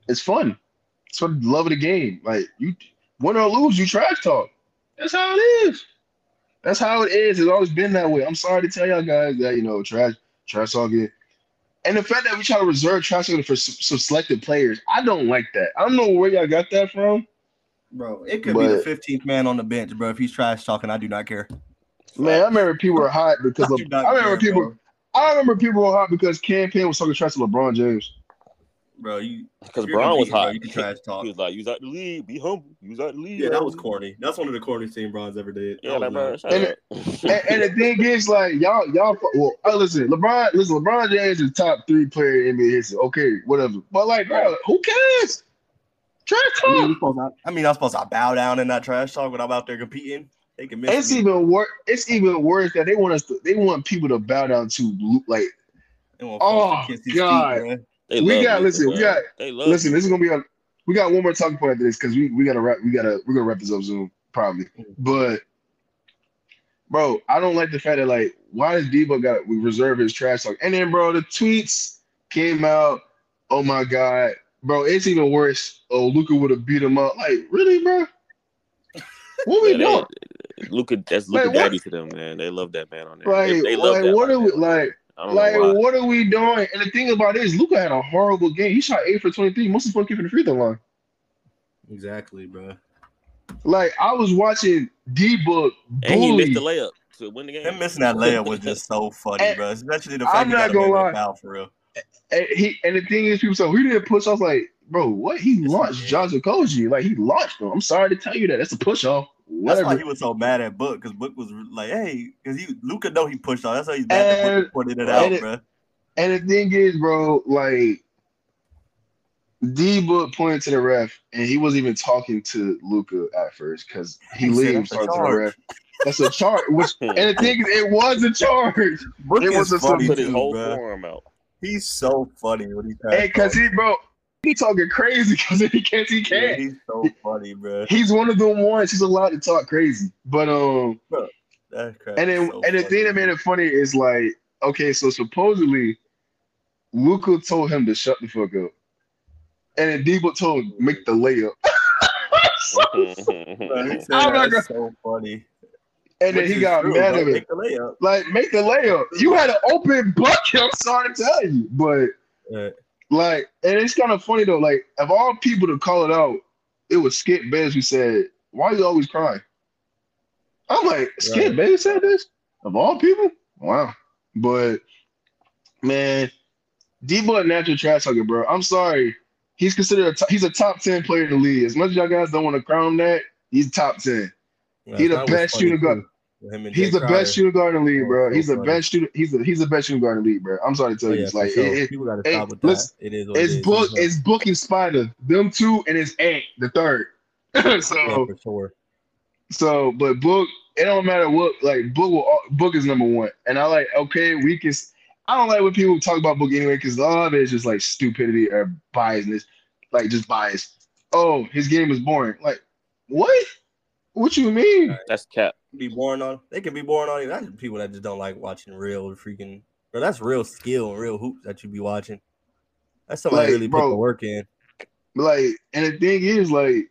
C: It's fun. It's for the love of the game. Like you, win or lose, you trash talk. That's how it is. That's how it is. It's always been that way. I'm sorry to tell y'all guys that you know trash trash talking. And the fact that we try to reserve trash talking for some, some selected players, I don't like that. I don't know where y'all got that from.
D: Bro, it could be the 15th man on the bench, bro. If he's trash talking, I do not care.
C: Man, I remember people were hot because
D: I
C: of,
D: do
C: I remember
D: care,
C: people.
D: bro.
C: I remember people were hot because Cam Payne was talking trash to LeBron James.
D: Bro, you
A: Because
D: if
A: Bron was
D: competing, bro,
A: hot.
D: You can trash *laughs* talk.
A: He was like, "Use out the lead, be humble. Use out the lead."
D: Yeah, that was corny. That's one of the corniest thing Bron's ever did.
A: Yeah, like, bro,
C: And
A: up. *laughs*
C: and, and the thing is, like y'all, y'all. Well, uh, listen, LeBron. Listen, LeBron James is top three player in NBA history. Okay, whatever. But like, bro, who cares? Trash talk.
D: I'm supposed to- I mean, I'm supposed to bow down in that trash talk when I'm out there competing. They can miss
C: It's
D: me.
C: even worse. It's even worse that they want us. To, they want people to bow down to like.
D: They want folks
C: Oh,
D: kiss
C: God.
D: feet, bro.
A: They
C: We
A: love
C: got-
A: Luka,
C: listen, we
A: bro.
C: got-
A: They.
C: Listen,
A: Luka.
C: this is gonna be a. We got one more talking point after this because we, we gotta wrap. We gotta we're gonna wrap this up soon probably. But bro, I don't like the fact that like why does Debo got we reserve his trash talk? And then bro, the tweets came out. Oh my god, bro, it's even worse. Oh, Luka would have beat him up. Like really, bro? *laughs* What we
A: Yeah,
C: doing?
A: Luka, that's Luka
C: Like, what-
A: daddy to them, man. They love that man on there.
C: Like,
A: they, they love
C: like
A: that
C: what are we like?
A: I don't
C: Like, what are we doing? And the thing about it is, Luka had a horrible game. He shot eight for twenty three. Most of the fucking from the free throw line.
D: Exactly, bro.
C: Like I was watching D Book
A: And he missed the layup to win the game.
D: Him missing that layup was just *laughs* so funny,
C: And
D: bro. Especially the fact
C: I'm
D: he
C: not
D: got
C: gonna lie.
D: foul for real.
C: And he and the thing is, people say we didn't push. I was like, bro, what? He
D: Yes,
C: launched
D: he did.
C: Josh Okogie. Like he launched him. I'm sorry to tell you that. That's a push off.
D: That's why he was so mad at Book because Book was like, "Hey," because he Luka know he pushed off. That's how he's mad that
C: And-
D: Book pointed it out,
C: it-
D: bro.
C: And the thing is, bro, like D Book pointed to the ref, and he wasn't even talking to Luka at first because he,
D: He said,
C: leaves
D: "That's a
C: talking to the
D: charge."
C: ref. That's a charge. Which, *laughs* and the thing is, it was a charge.
D: Book
C: It
D: is
C: was a
D: funny
A: Put his
D: too,
A: whole
D: bro.
A: forearm out.
D: He's so funny when he
C: And because he, bro, he talking crazy *laughs* because he can't. He can't.
D: he's so funny, bro.
C: He's one of them ones. He's allowed to talk crazy. But um,
D: That crap
C: and
D: is
C: then
D: so
C: and the
D: funny,
C: thing that made it funny is like, okay, so supposedly, Luka told him to shut the fuck up, and then Debo told him make the layup. *laughs* So- *laughs*
D: Bro, said
C: I'm not
D: that's so funny.
C: and then
D: Which
C: he got
D: true,
C: mad at it.
D: The layup.
C: Like, make the layup. You had an open bucket. I'm sorry to tell you, but
D: Yeah.
C: Like, and it's kind of funny though. Like, of all people to call it out, it was Skip Bayless who said, "Why are you always crying?" I'm like, Skip
D: Right.
C: Bayless said this of all people. Wow, but man, Debo a natural trash talker, bro. I'm sorry. He's considered a top, he's a top ten player in the league. As much as y'all guys don't want to crown that, he's top ten.
D: Yeah,
C: He the best shooter guard.
D: Him and
C: He's
D: Jay
C: the
D: Crowder.
C: best shooting guard in the league, bro. He's the best shooter. He's the he's the best shooting guard in the league, bro. I'm sorry to tell
D: Oh,
C: you,
D: yeah,
C: it's like
D: sure.
C: it,
D: people got to
C: hey,
D: stop with that. It is. It
C: it's book it's Book and Spider, them two, and his aunt, the third. *laughs*
D: yeah,
C: so
D: for sure.
C: so, but Book, it don't matter what like Book will Book is number one, and I like okay, we can. I don't like when people talk about Book anyway because a lot of it is just like stupidity or biasness, like just bias. Oh, his game is boring. Like what? What you mean?
A: That's cap.
D: Be born on. They can be born on. That's people that just don't like watching real freaking. Bro, that's real skill and real hoops that you be watching. That's somebody
C: Like,
D: really put
C: bro,
D: the work in.
C: like, and the thing is, like,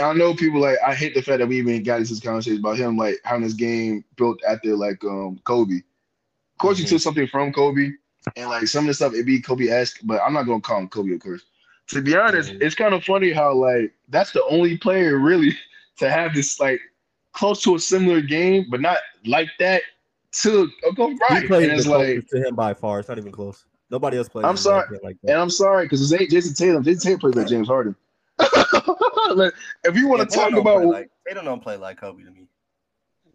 C: I know people like I hate the fact that we even got into this conversation about him like having this game built after like um Kobe. Of course, he
D: Mhm.
C: took something from Kobe, and like some of the stuff it be Kobe esque, but I'm not gonna call him Kobe, of course. To be honest,
D: Mhm.
C: it's kind of funny how like that's the only player really *laughs* to have this like close to a similar game, but not like that to go right.
D: He plays
C: And it's like,
D: to him by far. It's not even close. Nobody else plays.
C: I'm sorry,
D: like that.
C: and I'm sorry because it's ain't Jayson Tatum. Jayson Tatum plays like James Harden. *laughs* Like, if you want
D: Yeah,
C: to talk about
D: play like Tatum don't play like Kobe to me.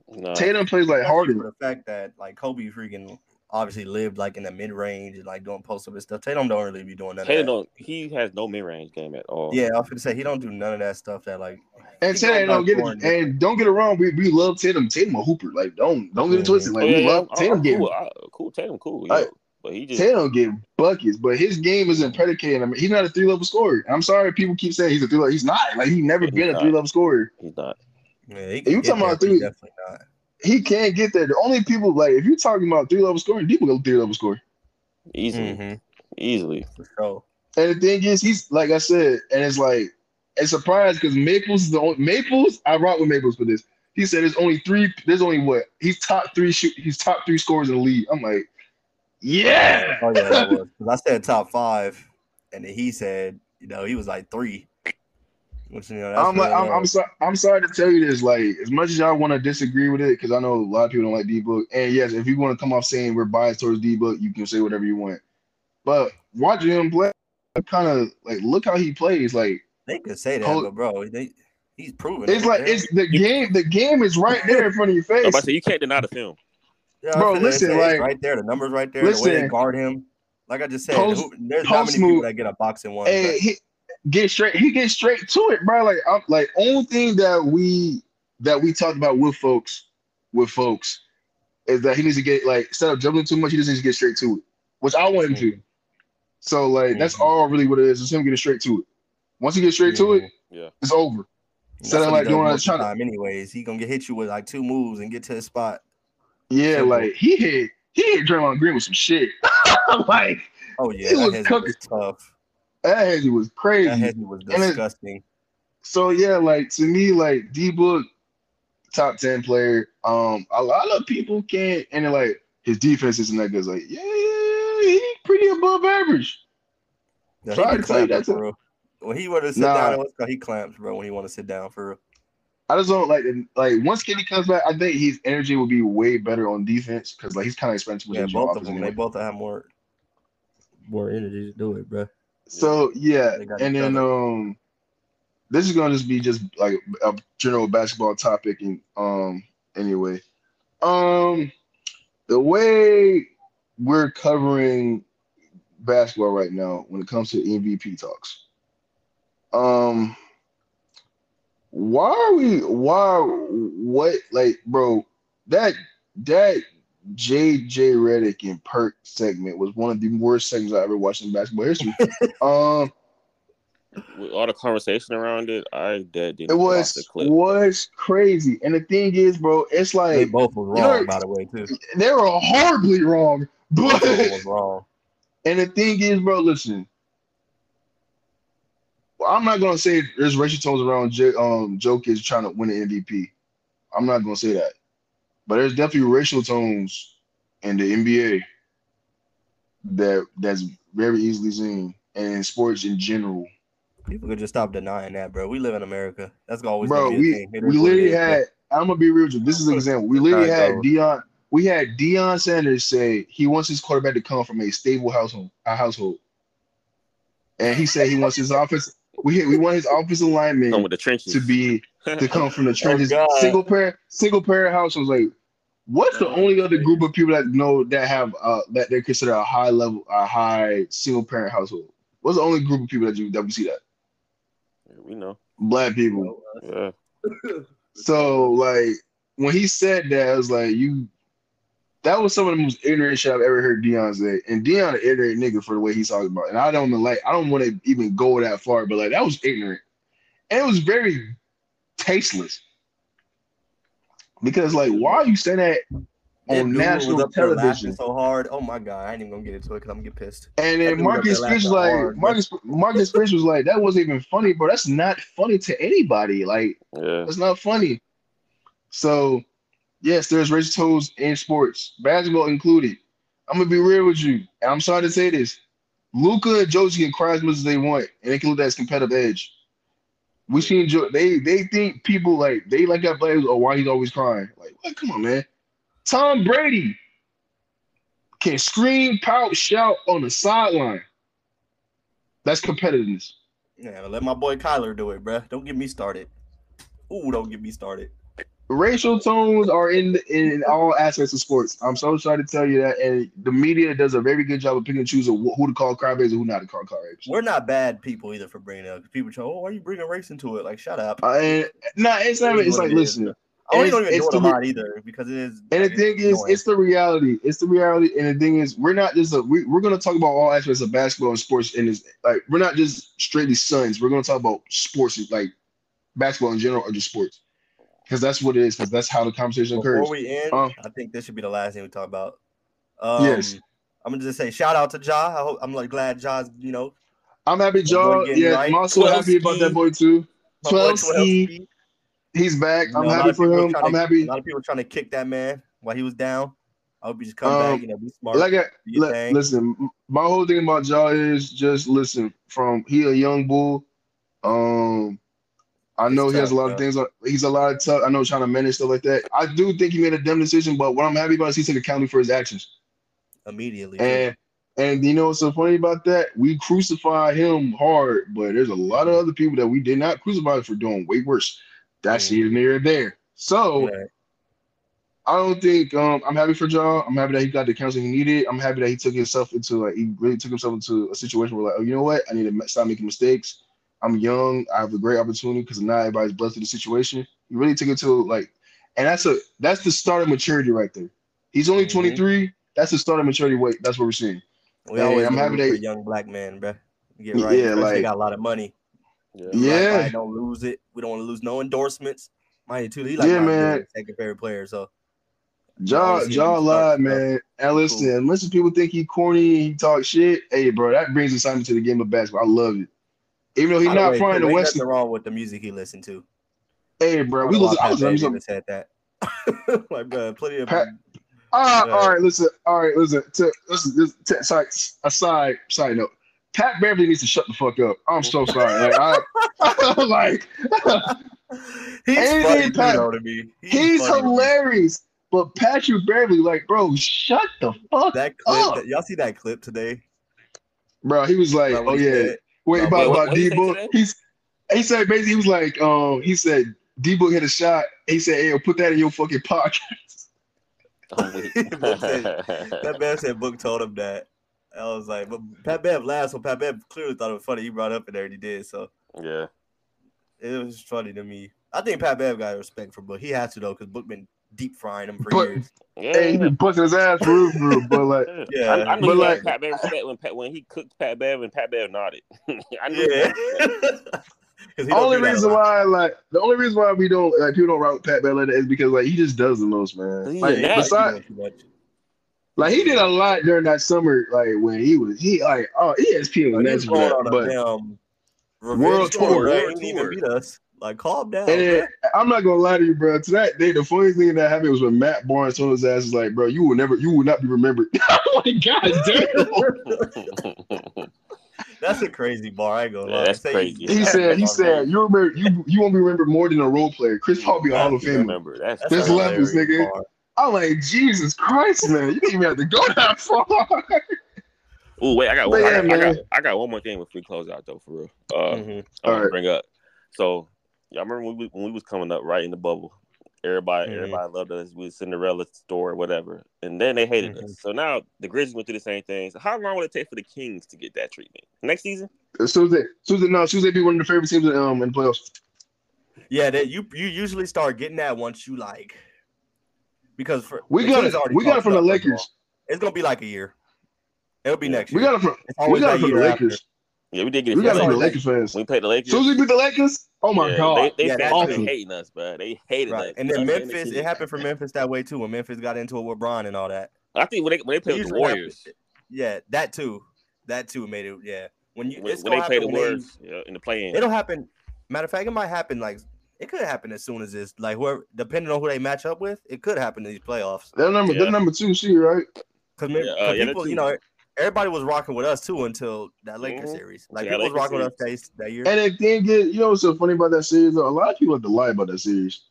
A: No.
C: Tatum plays like Harden.
D: The fact that like Kobe freaking obviously lived like in the mid range and like doing post up and stuff. Tatum don't really be doing that.
A: Tatum don't. He has no mid range game at all.
D: Yeah, I was gonna say he don't do none of that stuff that like.
C: And Tatum, don't get
D: out
C: it,
D: scoring.
C: and don't get it wrong. We, we love Tatum. Tatum a hooper. Like don't don't get it twisted. Like
A: yeah,
C: we love Tatum
A: I'm
C: getting
A: cool. I, cool. Tatum cool.
C: I-
A: Yeah. but he just
C: Tatum get buckets, but his game isn't predicated. I mean, he's not a three level scorer. I'm sorry, people keep saying he's a three level. He's not. Like he's never
A: He's
C: been a three level scorer.
A: he's not.
D: Yeah, he
C: You
D: can
C: talking
D: get
C: about three-
D: Definitely not.
C: He can't get there. The only people like if you're talking about three level scoring, people go three level scorer.
A: Easily,
D: Mhm,
A: easily.
D: for sure.
C: And the thing is, he's like I said, and it's like it's surprised because Maples is the only Maples. I rock with Maples for this. He said there's only three. There's only what he's top three. Shoot, he's top three scorers in the league. I'm like, yeah.
D: Oh yeah, that *laughs* was. 'Cause I said top five, and then he said, you know, he was like three. Which you know,
C: I'm like, I'm. I'm sorry. I'm sorry to tell you this. Like, as much as y'all want to disagree with it, because I know a lot of people don't like D Book. And yes, if you want to come off saying we're biased towards D Book, you can say whatever you want. But watching him play, kind of like look how he plays. Like,
D: They could say that, but bro, they, he's proven.
C: it's
D: it,
C: like
D: man.
C: it's the game. The game is right there in front of your *laughs*
A: I'm
C: face.
A: about to say you can't deny the film.
D: Yeah,
C: Bro, listen,
D: say,
C: like-
D: right there, the numbers right there, the way they
C: listen.
D: guard him. Like I just said,
C: Post-
D: who, there's not
C: post
D: many people that get a box-and-one.
C: Hey,
D: but-
C: he get straight. He gets straight to it, bro. Like, I'm like only thing that we that we talked about with folks, with folks, is that he needs to get like instead of jumping too much, he just needs to get straight to it, which I want him to. So like that's
D: Mhm.
C: all really what it is. Is him getting straight to it. Once he gets straight to it,
A: Yeah.
C: it's over. Instead of like doing
D: most
C: that
D: of
C: to,
D: time, anyways. He gonna get hit you with like two moves and get to his spot.
C: yeah,
D: Simple.
C: like he hit he hit Draymond Green with some shit. *laughs* like
D: Oh yeah,
C: He was cooking.
D: was tough.
C: That hezzy was crazy.
D: That hezzy was
C: And it-
D: disgusting.
C: So yeah, like to me, like D Book, top ten player. Um, a lot of people can't, and like his defense isn't that good. It's like, yeah, he's pretty above average. Try to tell you that's a-
D: When he want to sit
C: Nah.
D: down, he clamps, bro. When he want to sit down for real.
C: I just don't like like once Kenny comes back. I think his energy will be way better on defense because like he's kind of expensive with
D: Yeah, both of them.
C: anyway.
D: They both have more more energy to do it, bro.
C: So yeah, and then um, this is gonna just be just like a general basketball topic, and um, anyway, um, the way we're covering basketball right now when it comes to MVP talks, um, why are we? Why? What? Like, bro, that that JJ Redick and Perk segment was one of the worst segments I ever watched in basketball history. *laughs* um,
A: With all the conversation around it, I dead didn't
C: it was
A: the clip.
C: was crazy, and the thing is, bro, it's
D: They
C: like
D: both was
C: you know-
D: wrong, by the way, too.
C: they were horribly wrong.
D: Both of them
C: But
D: was wrong.
C: and the thing is, bro, listen. Well, I'm not gonna say there's racial tones around J- um Jokic trying to win an MVP. I'm not gonna say that, but there's definitely racial tones in the NBA that that's very easily seen, and in sports in general.
D: People could just stop denying that, bro. We live in America. That's always
C: Bro,
D: gonna be
C: we
D: thing. It is
C: we literally
D: is, bro.
C: had. I'm gonna be real with you. This is an *laughs* example. We literally
D: Alright,
C: had
D: go.
C: Deion. We had Deion Sanders say he wants his quarterback to come from a stable household. A household, and he said he wants his office. We we want his offensive
A: Come with the trenches.
C: to be to come from the *laughs* trenches.
D: God.
C: single pair, single pair households. Like, what's the only other group of people that know that have uh that they consider a high level, a high single parent household? What's the only group of people that you that we see that?
A: we know.
C: Black people.
A: Yeah.
C: So like when he said that, I was like, you that was some of the most ignorant shit I've ever heard Deion say. And Deion an ignorant nigga for the way he's talking about. it. And I don't even like I don't want to even go that far, but like that was ignorant. And it was very tasteless. Because like why are you saying that
D: That
C: on
D: dude
C: national
D: was up
C: television?
D: so hard. Oh my god, I ain't even gonna get into it because I'm gonna get pissed.
C: And then Marcus Fish was like,
D: hard,
C: Marcus Marcus Finch was like, that wasn't even funny, bro. That's not funny to anybody. Like
A: Yeah.
C: It's not funny. So, yes, there's racial toes in sports, basketball included. I'm gonna be real with you, and I'm sorry to say this. Luka and Josie can cry as much as they want, and they can look at as competitive edge. We seen jo- they they think people like they like that players or oh, why he's always crying. Like, what? Come on, man. Tom Brady can scream, pout, shout on the sideline. That's competitiveness.
D: Yeah, let my boy Kyler do it, bruh. Don't get me started. Ooh, don't get me started.
C: Racial tones are in in all aspects of sports. I'm so sorry to tell you that, and the media does a very good job of picking and choosing wh- who to call crybabies and who not to call crybabies.
D: We're not bad people either for bringing it up. People try, oh, why are you bringing race into it? Like, shut up.
C: Uh, and nah, it's not. It's like
D: it is.
C: listen,
D: I don't
C: it's-
D: even
C: it's
D: do it a lot either because it is.
C: and the thing is,
D: annoying.
C: it's the reality. It's the reality, and the thing is, we're not just a, we, we're gonna talk about all aspects of basketball and sports, and it's like we're not just strictly sons. We're gonna talk about sports, like basketball in general, or just sports, because that's what it is. Because that's how the conversation occurs.
D: Before we end,
C: Um,
D: I think this should be the last thing we talk about. Um,
C: Yes.
D: I'm gonna just say shout out to Ja. I hope I'm like glad Ja's, you know,
C: I'm happy,
D: getting
C: Yeah,
D: right.
C: I'm also happy about that boy too. 12
D: Twelski.
C: ski. He's back.
D: You
C: I'm
D: know,
C: happy for him. I'm
D: to-
C: happy.
D: A lot of people trying to kick that man while he was down. I hope he just come
C: Um,
D: back, you know, be smart.
C: Like I, li- listen, my whole thing about Ja is just listen. From he a young bull. Um, I know
D: It's
C: he has a
D: tough,
C: lot of things. He's a lot of tough. I know trying to manage stuff like that. I do think he made a dumb decision, but what I'm happy about is he took accountability for his actions.
D: immediately.
C: And and you know what's so funny about that? We crucify him hard, but there's a lot of other people that we did not crucify for doing way worse. That's here and there and there. So.
D: Yeah.
C: I don't think um, I'm happy for John. I'm happy that he got the counseling he needed. I'm happy that he took himself into like he really took himself into a situation where like, oh, you know what? I need to stop making mistakes. I'm young. I have a great opportunity because not everybody's blessed with the situation. He really took it to like, and that's a that's the start of maturity right there. He's only
D: Mhm.
C: 23. That's the start of maturity. Wait, that's what we're seeing.
D: we
C: Hey,
D: always
C: I'm
D: I'm
C: happy
D: happy for
C: they-
D: young black man, bro. Get
C: Yeah,
D: right. Yeah,
C: like-
D: they got a lot of money.
A: Yeah.
C: Yeah.
D: Black guy don't lose it. We don't want to lose no endorsements. Mind you, too, he like
C: Yeah, man.
D: second favorite player. So
C: John,
D: always see
C: John
D: him
C: lied, man. And listen, unless people think he corny, he talk shit. Hey, bro, that brings excitement to the game of basketball. I love it. Even though he's not
D: way, too,
C: the West.
D: nothing wrong with the music he listened to.
C: Hey, bro, we listen. I was listening to
D: that. *laughs* like, bro, plenty of
C: Pat- Ah, all right. Listen. All right. Listen. To, listen. This, to, sorry, aside. Side note. Pat Beverley needs to shut the fuck up. I'm so sorry. Like, I, like
D: he's funny
C: Pat-
D: to me.
C: he's
D: me.
C: hilarious. But Patrick Beverley, like, bro, shut the fuck,
D: That clip,
C: up.
D: that, y'all see that clip today?
C: bro. He was like,
D: what
C: oh yeah.
D: said?
C: Wait
D: About
C: about about
A: what he
C: D
A: say
C: Book.
A: today?
C: He's he said basically he was like, um, he said D Book hit a shot. He said, hey, put that in your fucking pocket. *laughs* *laughs*
D: That man said Book told him that. I was like, but Pat Bev laughed, so Pat Bev clearly thought it was funny. He brought it up in there and he did. So
A: yeah.
D: it was funny to me. I think Pat Bev got respect for Book. He has to though, because Book been deep frying him for
C: But-
D: years.
A: Yeah.
C: hey, he been busting his ass for real, for real, but like. *laughs*
D: Yeah.
A: I, I knew
C: But
A: he
C: like-
A: like, Pat Bev respect when Pat when he cooked Pat Bev and Pat Bev nodded. *laughs* I knew
D: Yeah.
A: that. *laughs*
D: 'Cause
C: only
D: do that a
C: reason why, like, the only reason why we don't like people don't rock Pat Bev like that is because like he just does the most, man.
A: He's
C: Like,
A: a nut.
C: besides,
D: He doing too much.
C: like he did a lot during that summer, like when he was he like oh ESPN was
D: Like, he
C: nuts
D: was
C: for
D: going
C: that,
D: on a
C: but
D: damn
C: World tour,
D: tour. Right?
B: world
D: He didn't even beat us. Like, calm down.
C: and then. I'm not gonna lie to you, bro. To that day, the funny thing that happened was when Matt Barnes told his ass is like, bro, you will never, you will not be remembered. *laughs* I'm like, god damn. *laughs*
D: That's a crazy bar. I ain't gonna
A: Yeah, that's
D: Say
A: crazy.
C: He said, he said, you remember, you you won't be remembered more than a role player. Chris Paul be a Hall of
A: I
C: Famer.
A: remember. That's,
D: That's
C: This
D: a
C: levels, nigga.
D: bar.
C: I'm like, Jesus Christ, man, you didn't even have to go that far. *laughs*
A: Oh wait, I got one.
C: But
A: I, got, I, got. I got one more thing before we close out though, for real. Uh,
D: Mhm.
A: I want
C: Alright.
A: to bring up. So, y'all remember when we, when we was coming up right in the bubble? Everybody,
D: Mhm.
A: everybody loved us. We was Cinderella store or whatever, and then they hated
D: Mhm.
A: us. So now the Grizzlies went through the same thing. So how long would it take for the Kings to get that treatment next season?
C: As soon as they, as soon as they, no, as soon as they be one of the favorite teams in, um, in the playoffs.
D: Yeah, that you you usually start getting that once you like because for
C: We got it. We got it from the
D: up, first of all.
C: Lakers.
D: It's gonna be like a year. It'll be
A: Yeah.
D: next year.
C: We got it from we got it from the
D: year after.
C: Lakers.
A: Yeah, we did get it.
C: We
A: from
C: got it
A: the
C: from
A: Lakers.
C: Lakers fans.
A: We played the Lakers.
C: As soon as we beat the Lakers, oh my
A: yeah,
C: god.
A: they, they,
D: Yeah,
A: fans
D: that's
A: been hating us, bro. They hated
D: Right.
A: us.
D: And then Memphis, it happened for Memphis that way too. When Memphis got into it with Bron and all that.
A: I think when they when they played with the
D: Usually happen-
A: Warriors,
D: Yeah, that too. That too made it. Yeah, when you
A: when,
D: it's
A: when they played the
D: happen
A: Warriors yeah, in the play-in.
D: It'll happen. Matter of fact, it might happen like it could happen as soon as this. Like whoever, depending on who they match up with, it could happen in these playoffs.
C: They're number
A: Yeah.
C: they're number two seed, right?
D: Because
A: Yeah, uh, yeah,
D: people, you know, everybody was rocking with us too until that Lakers
A: Mhm.
D: series. Like
A: Yeah,
D: people was
A: Lakers
D: rocking with us that, that year.
C: And the thing is, you know what's so funny about that series? Though? A lot of people have to lie about that series.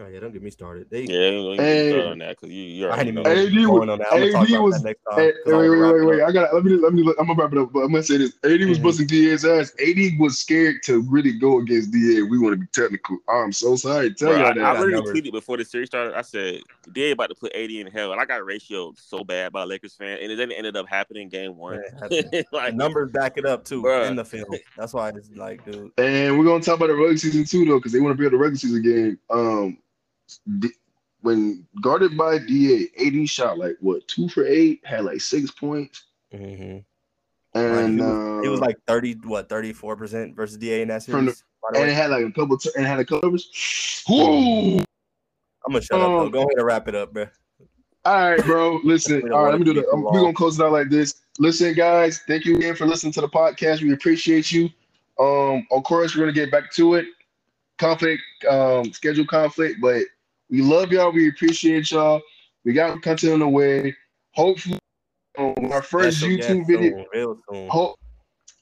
D: Oh yeah, don't get me started. They,
A: Yeah, you ain't
C: Hey.
A: hey. on that because you, you
D: I
A: already
D: ain't
A: know.
D: even
C: AD
D: going on that. I'm gonna talk
C: AD
D: about
C: was-
D: that next time.
C: Hey,
D: 'cause I
C: wait, wait, wait, wait. I got. Let me. Let me. I'm gonna wrap it up. But I'm gonna say this. AD was
D: Mhm.
C: busting DA's ass. AD was scared to really go against DA. We want to be technical. I'm so sorry tell
A: Bro,
C: y'all
A: I
C: that.
D: got
A: literally
D: numbers.
A: tweeted before the series started. I said they about to put AD in hell, and I got ratioed so bad by Lakers fan, and it then ended up happening game one.
D: Yeah, *laughs*
A: like
D: numbers back it up too
A: Bruh.
D: in the film. That's why it's like, dude.
C: And we're gonna talk about the regular season too, though, because they want to be at the regular season game. Um, D- when guarded by Da, AD shot like what two for eight, had like six points,
D: Mm-hmm.
C: and uh,
D: he was like thirty, what thirty four percent versus Da in that series. the
C: and it had like a couple t- and had a couple covers. Woo!
D: I'm gonna shut up.
C: um,
D: Though. Go ahead and wrap it up, bro.
C: All right, bro. *laughs* Listen. All right, let me
D: it
C: do that. We're gonna close it out like this. Listen, guys. Thank you again for listening to the podcast. We appreciate you. Um, of course, we're gonna get back to it. Conflict, um, schedule conflict, but we love y'all. We appreciate y'all. We got content on the way. Hopefully, um, our first
D: Special
C: YouTube video.
D: soon, soon.
C: Hope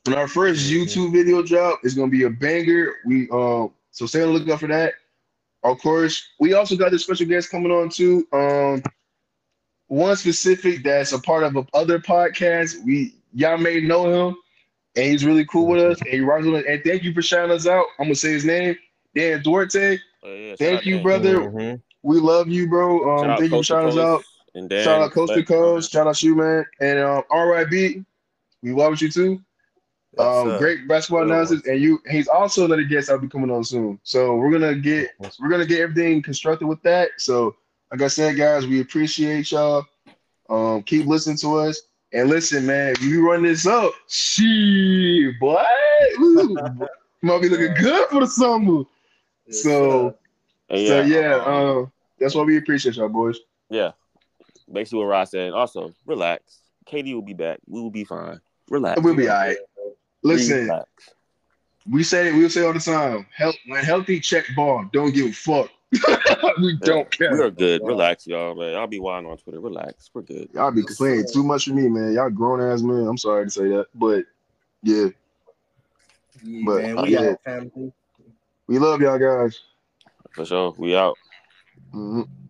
C: when our 1st
D: Mhm.
C: YouTube video drop is gonna be a banger. We um so stay on the lookout for that. Of course, we also got this special guest coming on too. Um one specific that's a part of a other podcast. We y'all may know him and he's really cool with us and he rocks with us. And thank you for shouting us out. I'm gonna say his name, Dan Duarte.
A: Oh, yeah,
C: Thank you,
A: Dan.
C: brother.
D: Mhm.
C: We love you, bro.
A: Shout
C: Um
A: out
C: thank you for
A: to
C: shouting us
A: Coast
C: out.
A: And Dan,
C: Shout out Coast to
A: but-
C: Coast. Shout out you, man. And um RIB, we love you too.
D: Yes,
C: Um,
D: sir.
C: great basketball
D: Good
C: analysis, and you. He's also another guest. I'll be coming on soon. So we're gonna get we're gonna get everything constructed with that. So like I said, guys, we appreciate y'all. Um, keep listening to us and listen, man. If you run this up, she boy, Ooh, *laughs* might be looking good for the summer.
D: Yes,
C: so-
D: sir.
A: And
C: So yeah,
A: um,
C: um, that's why we appreciate y'all, boys.
A: yeah. Basically, what Ross said. Also, relax. KD will be back. We will be fine. Relax.
C: We'll be all right. Listen,
A: Relax.
C: we say it. We say all the time. Help when healthy, check ball. Don't give a fuck. *laughs* we don't care.
A: We are good. Relax, y'all. Man. I'll be wilding on Twitter. Relax. We're good.
C: Y'all be complaining too much for me, man. Y'all grown ass man. I'm sorry to say that, but yeah,
D: Yeah,
C: But,
D: man,
C: uh,
D: we
C: yeah.
D: family.
C: We love y'all guys.
A: For sure. We out.
C: Mhm.